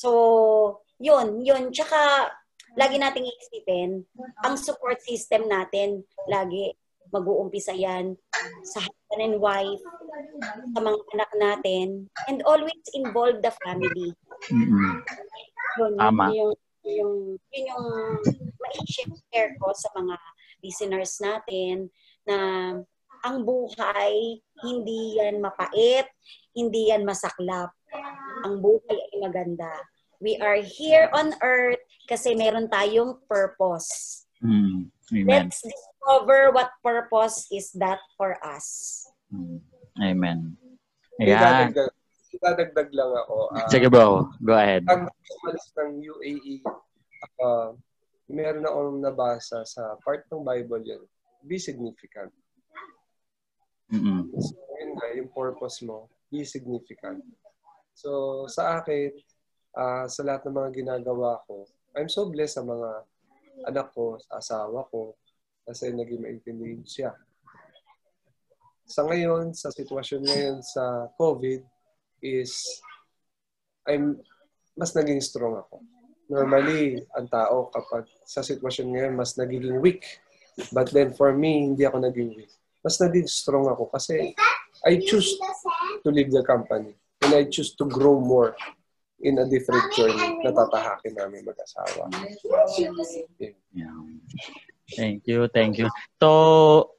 So, yun, yun. Tsaka, lagi nating iisipin, ang support system natin, lagi mag-uumpisa yan sa husband and wife, sa mga anak natin, and always involve the family. Mm-hmm. Yun, Tama. Yung, yung, yun yung ma-share ko sa mga listeners natin na ang buhay, hindi yan mapait, hindi yan masaklap. Ang buhay ay maganda. We are here on earth kasi meron tayong purpose. Mm. Amen. Let's discover what purpose is that for us. Mm. Amen. Yeah dadagdag lang ako. Uh, Sige bro, go ahead. Pag umalis ng UAE, uh, ah, meron akong nabasa sa part ng Bible yun. Be significant. Mm-hmm. So, yun nga, yung purpose mo, be significant. So, sa akin, uh, sa lahat ng mga ginagawa ko, I'm so blessed sa mga anak ko, sa asawa ko, kasi naging maintindihan siya. Sa ngayon, sa sitwasyon ngayon sa COVID, is I'm mas naging strong ako. Normally, ang tao kapag sa sitwasyon ngayon, mas nagiging weak. But then for me, hindi ako naging weak. Mas naging strong ako kasi I choose to leave the company. And I choose to grow more in a different journey na tatahakin namin mag-asawa. Yeah. Thank you, thank you. So,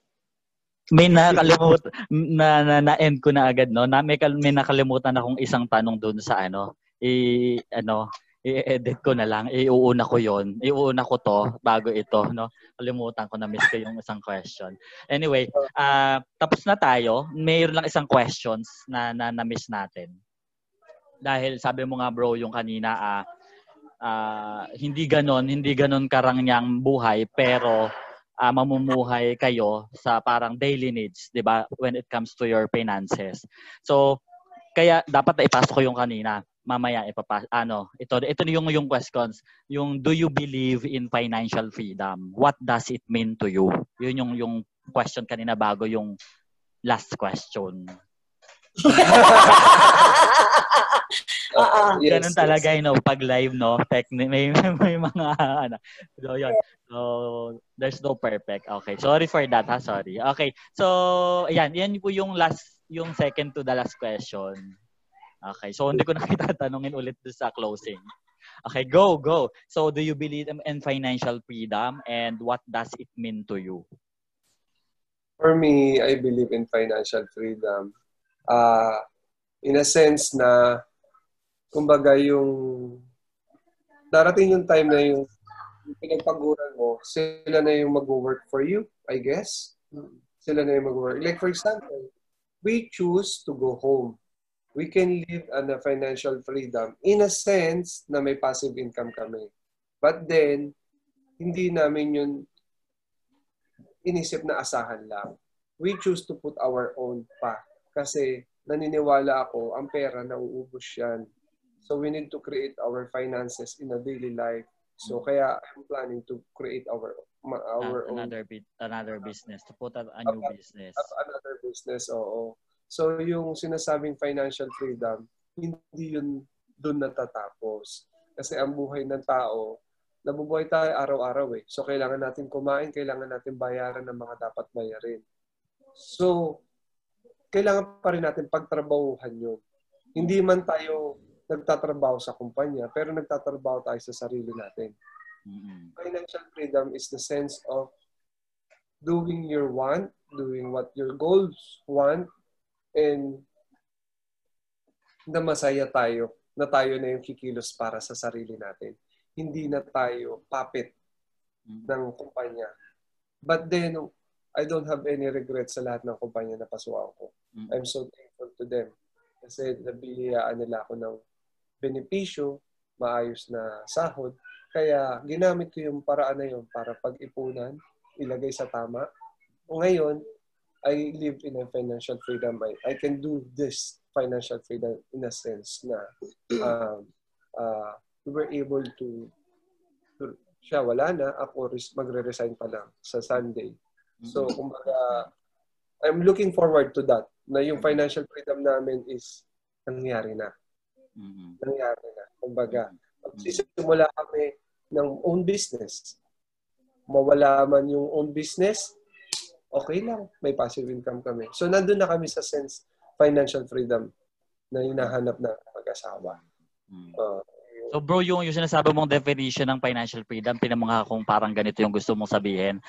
may nakalimutan na, na, na end ko na agad no na may, may nakalimutan akong isang tanong doon sa ano i ano i-edit ko na lang iuuna ko yon iuuna ko to bago ito no kalimutan ko na miss ko yung isang question anyway uh, tapos na tayo mayroon lang isang questions na na, na miss natin dahil sabi mo nga bro yung kanina uh, uh, hindi ganon hindi ganon karangyang buhay pero uh, mamumuhay kayo sa parang daily needs, 'di ba? When it comes to your finances. So kaya dapat na ipasok ko yung kanina. Mamaya ipapas ano, ito ito yung yung questions. Yung do you believe in financial freedom? What does it mean to you? Yun yung yung question kanina bago yung last question. Uh, <laughs> yes, Ganun talaga, yes. you know, pag live, no, technique, may, may mga, ano, so, yun. So, there's no perfect. Okay, sorry for that, ha, sorry. Okay, so, ayan, yan po yung last, yung second to the last question. Okay, so hindi ko na <laughs> kita ulit sa closing. Okay, go, go. So, do you believe in financial freedom and what does it mean to you? For me, I believe in financial freedom. Uh, in a sense na kumbaga yung darating yung time na yung, yung pinagpaguran mo, sila na yung mag-work for you, I guess. Sila na yung mag-work. Like for example, we choose to go home. We can live on a financial freedom in a sense na may passive income kami. But then, hindi namin yun inisip na asahan lang. We choose to put our own pa. Kasi naniniwala ako, ang pera nauubos yan. So we need to create our finances in a daily life. So kaya I'm planning to create our our another own bit another business to put up a new business. another business. Oo. So yung sinasabing financial freedom, hindi yun doon natatapos. Kasi ang buhay ng tao, nabubuhay tayo araw-araw eh. So kailangan natin kumain, kailangan natin bayaran ng mga dapat bayarin. So kailangan pa rin natin pagtrabahuhan yun. Hindi man tayo nagtatrabaho sa kumpanya, pero nagtatrabaho tayo sa sarili natin. Mm-hmm. Financial freedom is the sense of doing your want, doing what your goals want, and na masaya tayo, na tayo na yung kikilos para sa sarili natin. Hindi na tayo puppet ng kumpanya. But then, I don't have any regrets sa lahat ng kumpanya na pasukan ko. Mm-hmm. I'm so thankful to them. Kasi nabihiyaan nila ako ng benepisyo, maayos na sahod. Kaya ginamit ko yung paraan na yun para pag-ipunan, ilagay sa tama. O ngayon, I live in a financial freedom. I, I can do this financial freedom in a sense na <clears throat> um, uh, we were able to, to siya wala na, ako magre-resign pa lang sa Sunday. So, kumbaga, I'm looking forward to that na yung financial freedom namin is nangyari na. Mm-hmm. Nangyari na. Kumbaga, magsisimula kami ng own business. Mawala man yung own business, okay lang. May passive income kami. So, nandun na kami sa sense financial freedom na hinahanap na mag-asawa. Uh, So bro, yung, yung sinasabi mong definition ng financial freedom, pinamangha kung parang ganito yung gusto mong sabihin.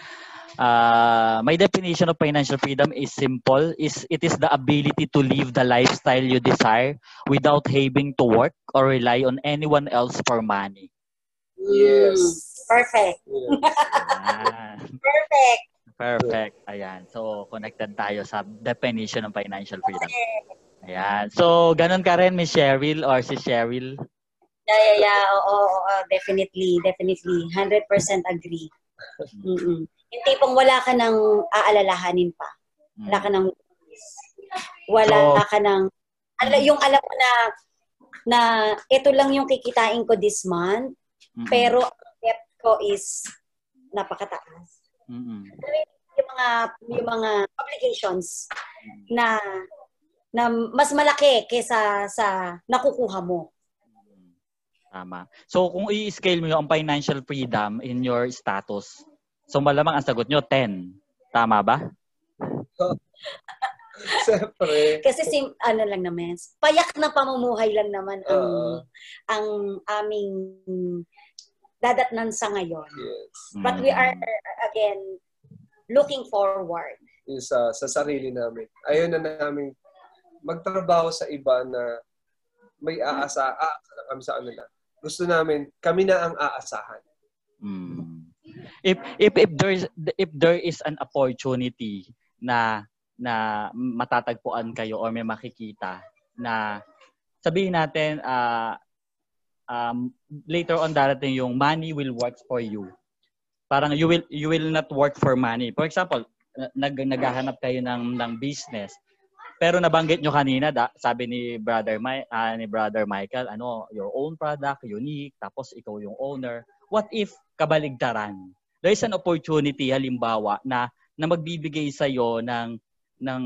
Uh, my definition of financial freedom is simple. Is It is the ability to live the lifestyle you desire without having to work or rely on anyone else for money. Yes. Perfect. Yes. <laughs> Perfect. Perfect. Ayan. So, connected tayo sa definition ng financial freedom. Ayan. So, ganun ka rin, Miss Cheryl or si Cheryl? Yeah, yeah, yeah. Oo, oo, definitely, definitely. 100% agree. Mm-mm. Yung tipong wala ka nang aalalahanin pa. Wala ka nang wala So- ka nang ala, yung alam mo na na ito lang yung kikitain ko this month, Mm-mm. pero ang debt ko is napakataas. Mm-mm. Yung mga yung mga obligations na na mas malaki kaysa sa nakukuha mo. Tama. So, kung i-scale mo yung financial freedom in your status, so malamang ang sagot nyo, 10. Tama ba? <laughs> Siyempre. Kasi sim, ano lang naman, payak na pamumuhay lang naman ang Oo. ang aming dadatnan sa ngayon. Yes. But we are again looking forward. Yung sa, sa sarili namin. Ayaw na namin magtrabaho sa iba na may aasa, aasa na kami sa kanila. Gusto namin, kami na ang aasahan. Mm. If if if there is if there is an opportunity na na matatagpuan kayo or may makikita na sabihin natin ah um, later on darating yung money will work for you. Parang you will you will not work for money. For example, nag naghahanap kayo ng ng business. Pero nabanggit nyo kanina, da, sabi ni Brother My, ah, ni Brother Michael, ano, your own product, unique, tapos ikaw yung owner. What if kabaligtaran? There is an opportunity halimbawa na na magbibigay sa iyo ng ng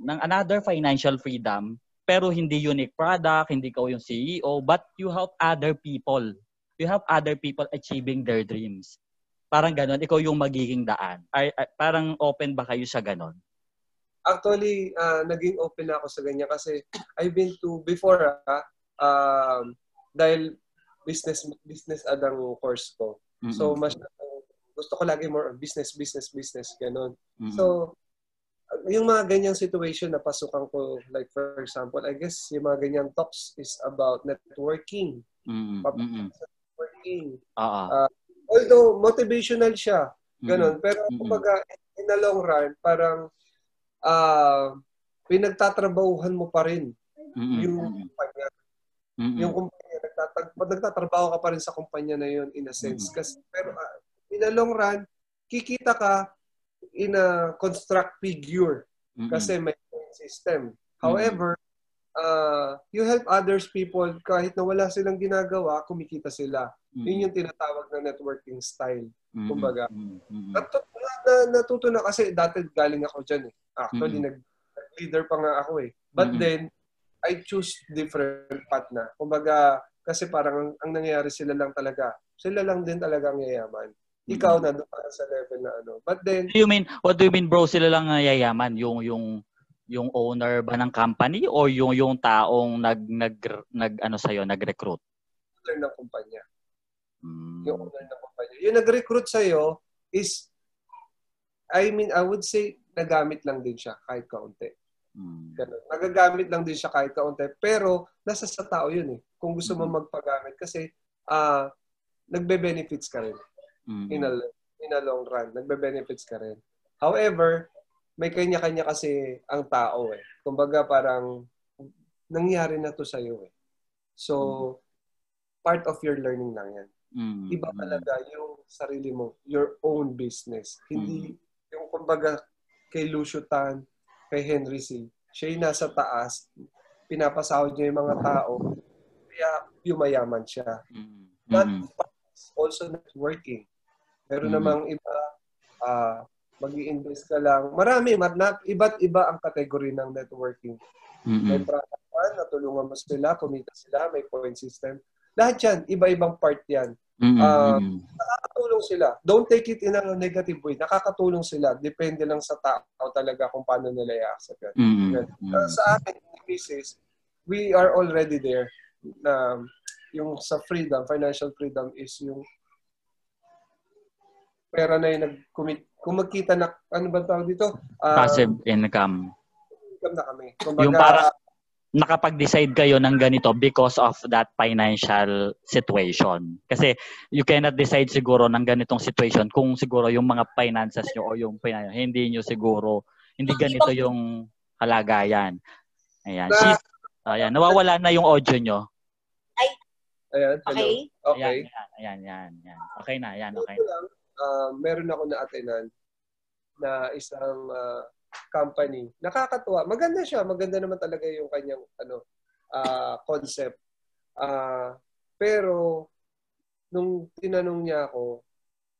ng another financial freedom pero hindi unique product, hindi ikaw yung CEO, but you help other people. You help other people achieving their dreams. Parang ganon, ikaw yung magiging daan. Ay, ay, parang open ba kayo sa ganon? Actually, ah, naging open ako sa ganyan kasi I've been to, before, ah, um, dahil business business adang course ko. So, mas gusto ko lagi more on business, business, business, ganun. Mm-mm. So, yung mga ganyang situation na pasukan ko, like for example, I guess yung mga ganyang talks is about networking. Pap- Mm-mm. Networking. Oo. Although, motivational siya. Mm-mm. Ganun. Pero, kumbaga, in the long run, parang, ah, pinagtatrabahuhan mo pa rin Mm-mm. yung kumpanya. Mm-mm. Yung kumpanya, nagtatag, nagtatrabaho ka pa rin sa kumpanya na yun in a sense. Mhm. Kasi, pero uh, in the long run, kikita ka in a construct figure Mm-mm. kasi may system. However, uh, you help others people kahit na wala silang ginagawa, kumikita sila. Mm-mm. Yun yung tinatawag na networking style. Mm-mm. kumbaga. Mm-mm. Natu- na, na, natuto na kasi dati galing ako dyan eh. Actually, Mm. nag, leader pa nga ako eh. But Mm-mm. then, I choose different path na. Kumbaga, kasi parang ang, ang nangyayari sila lang talaga. Sila lang din talaga ang yayaman. Ikaw na doon ka sa level na ano. But then, you mean? What do you mean, bro? Sila lang ang yayaman, yung yung yung owner ba ng company or yung yung taong nag nag nag ano sa nag-recruit? owner ng kumpanya. Mm. Yung owner ng kumpanya. Yung nag-recruit sa'yo is, I mean, I would say, nagamit lang din siya kahit kaunti. Mm. Ganun. Nagagamit lang din siya kahit kaunti. Pero, nasa sa tao yun eh. Kung gusto mo magpagamit. Kasi, ah nagbe-benefits ka rin. Mm. In a, in a long run. Nagbe-benefits ka rin. However, may kanya-kanya kasi ang tao eh. Kumbaga parang, nangyari na to sa'yo eh. So, part of your learning lang yan. Mm. Iba talaga yung sarili mo, your own business. Hindi yung kumbaga kay Lucio Tan, kay Henry C. Siya yung nasa taas, pinapasahod niya yung mga tao, kaya yumayaman siya. Mm. But also networking. Meron Mm. namang iba, ah mag invest ka lang. Marami, mat- iba't iba ang kategory ng networking. May Mm. product fund, natulungan mo sila, kumita sila, may point system. Lahat yan, iba-ibang part yan. Mm. Ah, Mm. nakakatulong sila. Don't take it in a negative way. Nakakatulong sila. Depende lang sa tao talaga kung paano nila i-accept yan. Mm. Uh, sa akin, in cases, we are already there. Na yung sa freedom, financial freedom is yung pera na yung nag-commit. Kung magkita na, ano ba tawag dito? Ah, Passive income. income na kami. Kumbaga, Yung para- nakapag-decide kayo ng ganito because of that financial situation. Kasi you cannot decide siguro ng ganitong situation kung siguro yung mga finances nyo o yung finan- hindi nyo siguro, hindi ganito yung kalagayan. Ayan. Na- She's, ayan. Nawawala na yung audio nyo. ayan, hello. Okay? Okay. Ayan, ayan, ayan, ayan. Okay na, ayan, okay. Ito ah, meron ako na atenan na isang ah, company. Nakakatuwa. Maganda siya. Maganda naman talaga yung kanyang ano ah, concept. Ah, pero nung tinanong niya ako,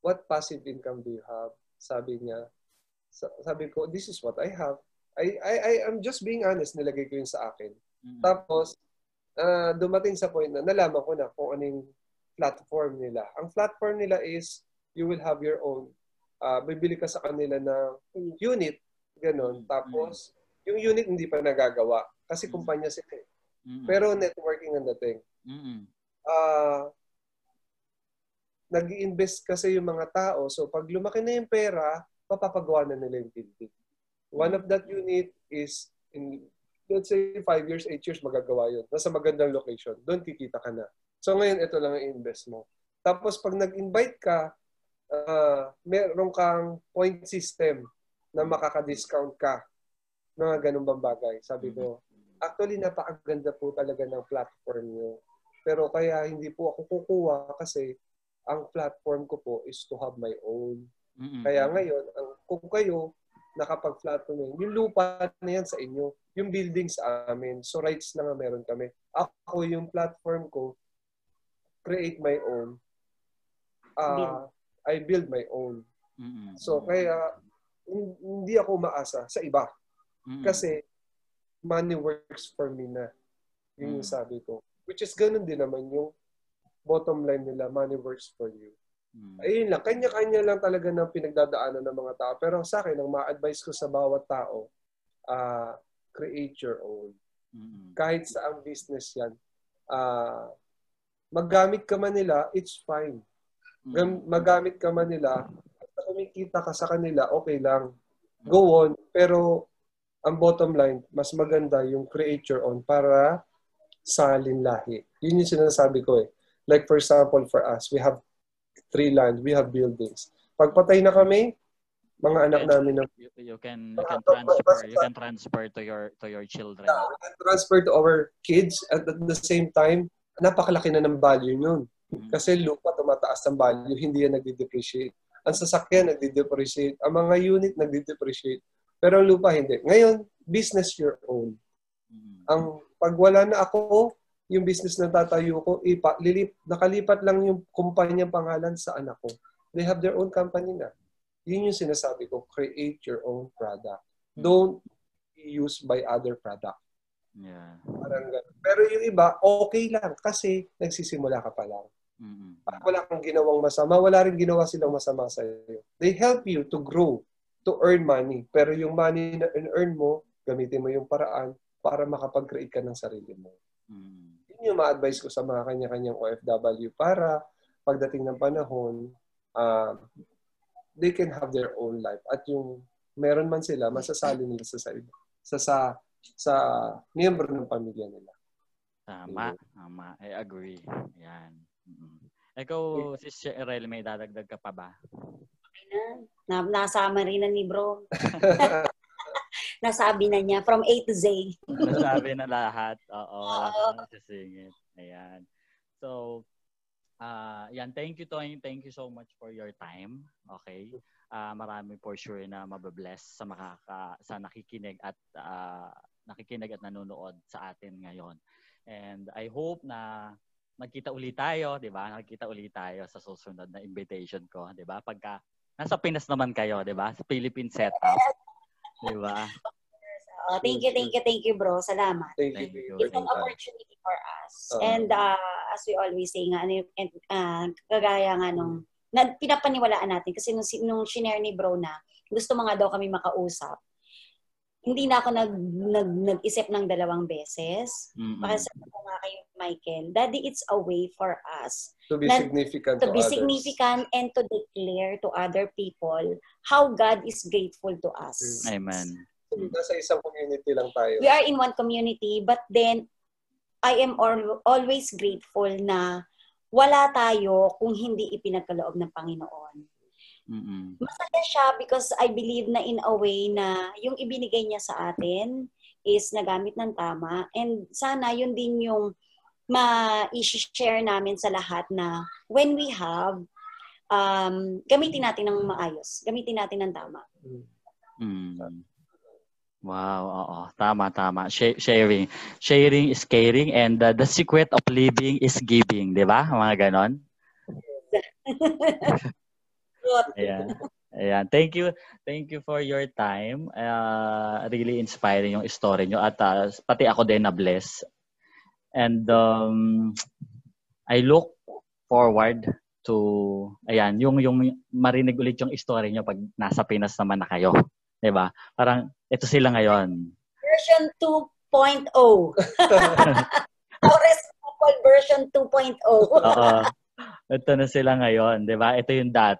what passive income do you have? Sabi niya, sa- sabi ko, this is what I have. I I I am just being honest, nilagay ko yun sa akin. Mm. Tapos, ah, dumating sa point na nalaman ko na kung ano yung platform nila. Ang platform nila is you will have your own. ah bibili ka sa kanila ng unit, ganun. Tapos, yung unit hindi pa nagagawa kasi Mm. kumpanya sila. eh. Mm. Pero networking ang dating. Mm. Ah nag invest kasi yung mga tao. So, pag lumaki na yung pera, papapagawa na nila yung building. One of that unit is in, let's say, 5 years, 8 years, magagawa yun. Nasa magandang location. Doon kikita ka na. So, ngayon, ito lang ang invest mo. Tapos, pag nag-invite ka, ah meron kang point system na makaka-discount ka. Mga ganun bang bagay. Sabi ko, actually, napakaganda po talaga ng platform nyo. Pero kaya hindi po ako kukuha kasi ang platform ko po is to have my own. Mm. Kaya ngayon, ang, kung kayo nakapag-platform yun, yung lupa na yan sa inyo, yung building sa amin. So rights na nga meron kami. Ako, yung platform ko, create my own. Uh, I build my own. So kaya, hin- hindi ako maasa sa iba. Kasi, money works for me na. Yun yung Mm. sabi ko. Which is ganun din naman yung bottom line nila, money works for you. Mm. Ayun lang, kanya-kanya lang talaga ng pinagdadaanan ng mga tao. Pero sa akin, ang ma-advise ko sa bawat tao, ah create your own. Kahit sa ang business yan, ah maggamit ka man nila, it's fine. Mm. Gam- magamit ka man nila, at kumikita ka sa kanila, okay lang. Go on. Pero ang bottom line, mas maganda yung create your own para salin lahi. Yun yung sinasabi ko eh. Like for example, for us, we have three land, we have buildings. Pagpatay na kami, mga anak And namin na you, you can you can transfer you can transfer to your to your children. transfer to our kids at at the same time, napakalaki na ng value yun. Mhm. Kasi lupa tumataas ang value, hindi yan nagde-depreciate. Ang sasakyan nagde-depreciate, ang mga unit nagde-depreciate. Pero ang lupa hindi. Ngayon, business your own. Mhm. Ang pag wala na ako, yung business na tatayo ko, ipa, lilip, nakalipat lang yung kumpanyang pangalan sa anak ko. They have their own company na. Yun yung sinasabi ko, create your own product. Don't be used by other product. Yeah. Parang ganun. Pero yung iba, okay lang kasi nagsisimula ka pa lang. Mhm. Pag wala kang ginawang masama, wala rin ginawa silang masama sa iyo. They help you to grow, to earn money. Pero yung money na earn mo, gamitin mo yung paraan para makapag-create ka ng sarili mo. Mhm. Yun yung ma-advise ko sa mga kanya-kanyang OFW para pagdating ng panahon, uh, they can have their own life. At yung meron man sila, masasali nila sa sa sa sa, sa miyembro ng pamilya nila. Tama, tama. I agree. Yan. Mhm. Ikaw, Sis Cheryl, may dadagdag ka pa ba? Na, nasama rin na ni bro. <laughs> Nasabi na niya from A to Z. Nasabi na lahat. <laughs> Oo, Oo. na sisingit. Ayan. So, ah yan, thank you, Toy. Thank you so much for your time. Okay? Ah marami for sure na mababless sa makaka sa nakikinig at ah, nakikinig at nanonood sa atin ngayon. And I hope na magkita ulit tayo, 'di ba? Magkita ulit tayo sa susunod na invitation ko, 'di ba? Pagka nasa Pinas naman kayo, 'di ba? Sa Philippine setup, 'di ba? Oh, thank you, thank you, thank you, bro. Salamat. Thank Thank you. you. It's an opportunity for us. Oo. And uh, as we always say nga, ano, and, uh, kagaya nga nung, na, pinapaniwalaan natin kasi nung, si- nung shinare ni bro na gusto mga daw kami makausap, hindi na ako nag, nag, nag-isip ng dalawang beses. Mm-mm. Kasi sabi ko nga kay Michael, Daddy, it's a way for us To be Na- significant to to, be others. significant and to declare to other people how God is grateful to us. Amen. Nasa isang community lang tayo. we are in one community, but then I am al- always grateful na wala tayo kung hindi ipinagkaloob ng Panginoon. Mm-mm. Masaya siya because I believe na in a way na yung ibinigay niya sa atin is nagamit ng tama and sana yun din yung ma-share namin sa lahat na when we have, um, gamitin natin ng maayos. Gamitin natin ng tama. Mm. Wow, oo. Tama, tama. Sh- sharing. Sharing is caring and uh, the secret of living is giving. Di ba? Mga ganon. <laughs> Ayan. Ayan. Thank you. Thank you for your time. Uh, really inspiring yung story nyo. At uh, pati ako din na bless. And um, I look forward to, ayan, yung, yung marinig ulit yung story nyo pag nasa Pinas naman na kayo. ba? Parang ito sila ngayon. Version 2.0. Forest Couple version 2.0. Oo. ito na sila ngayon, 'di ba? Ito yung dati.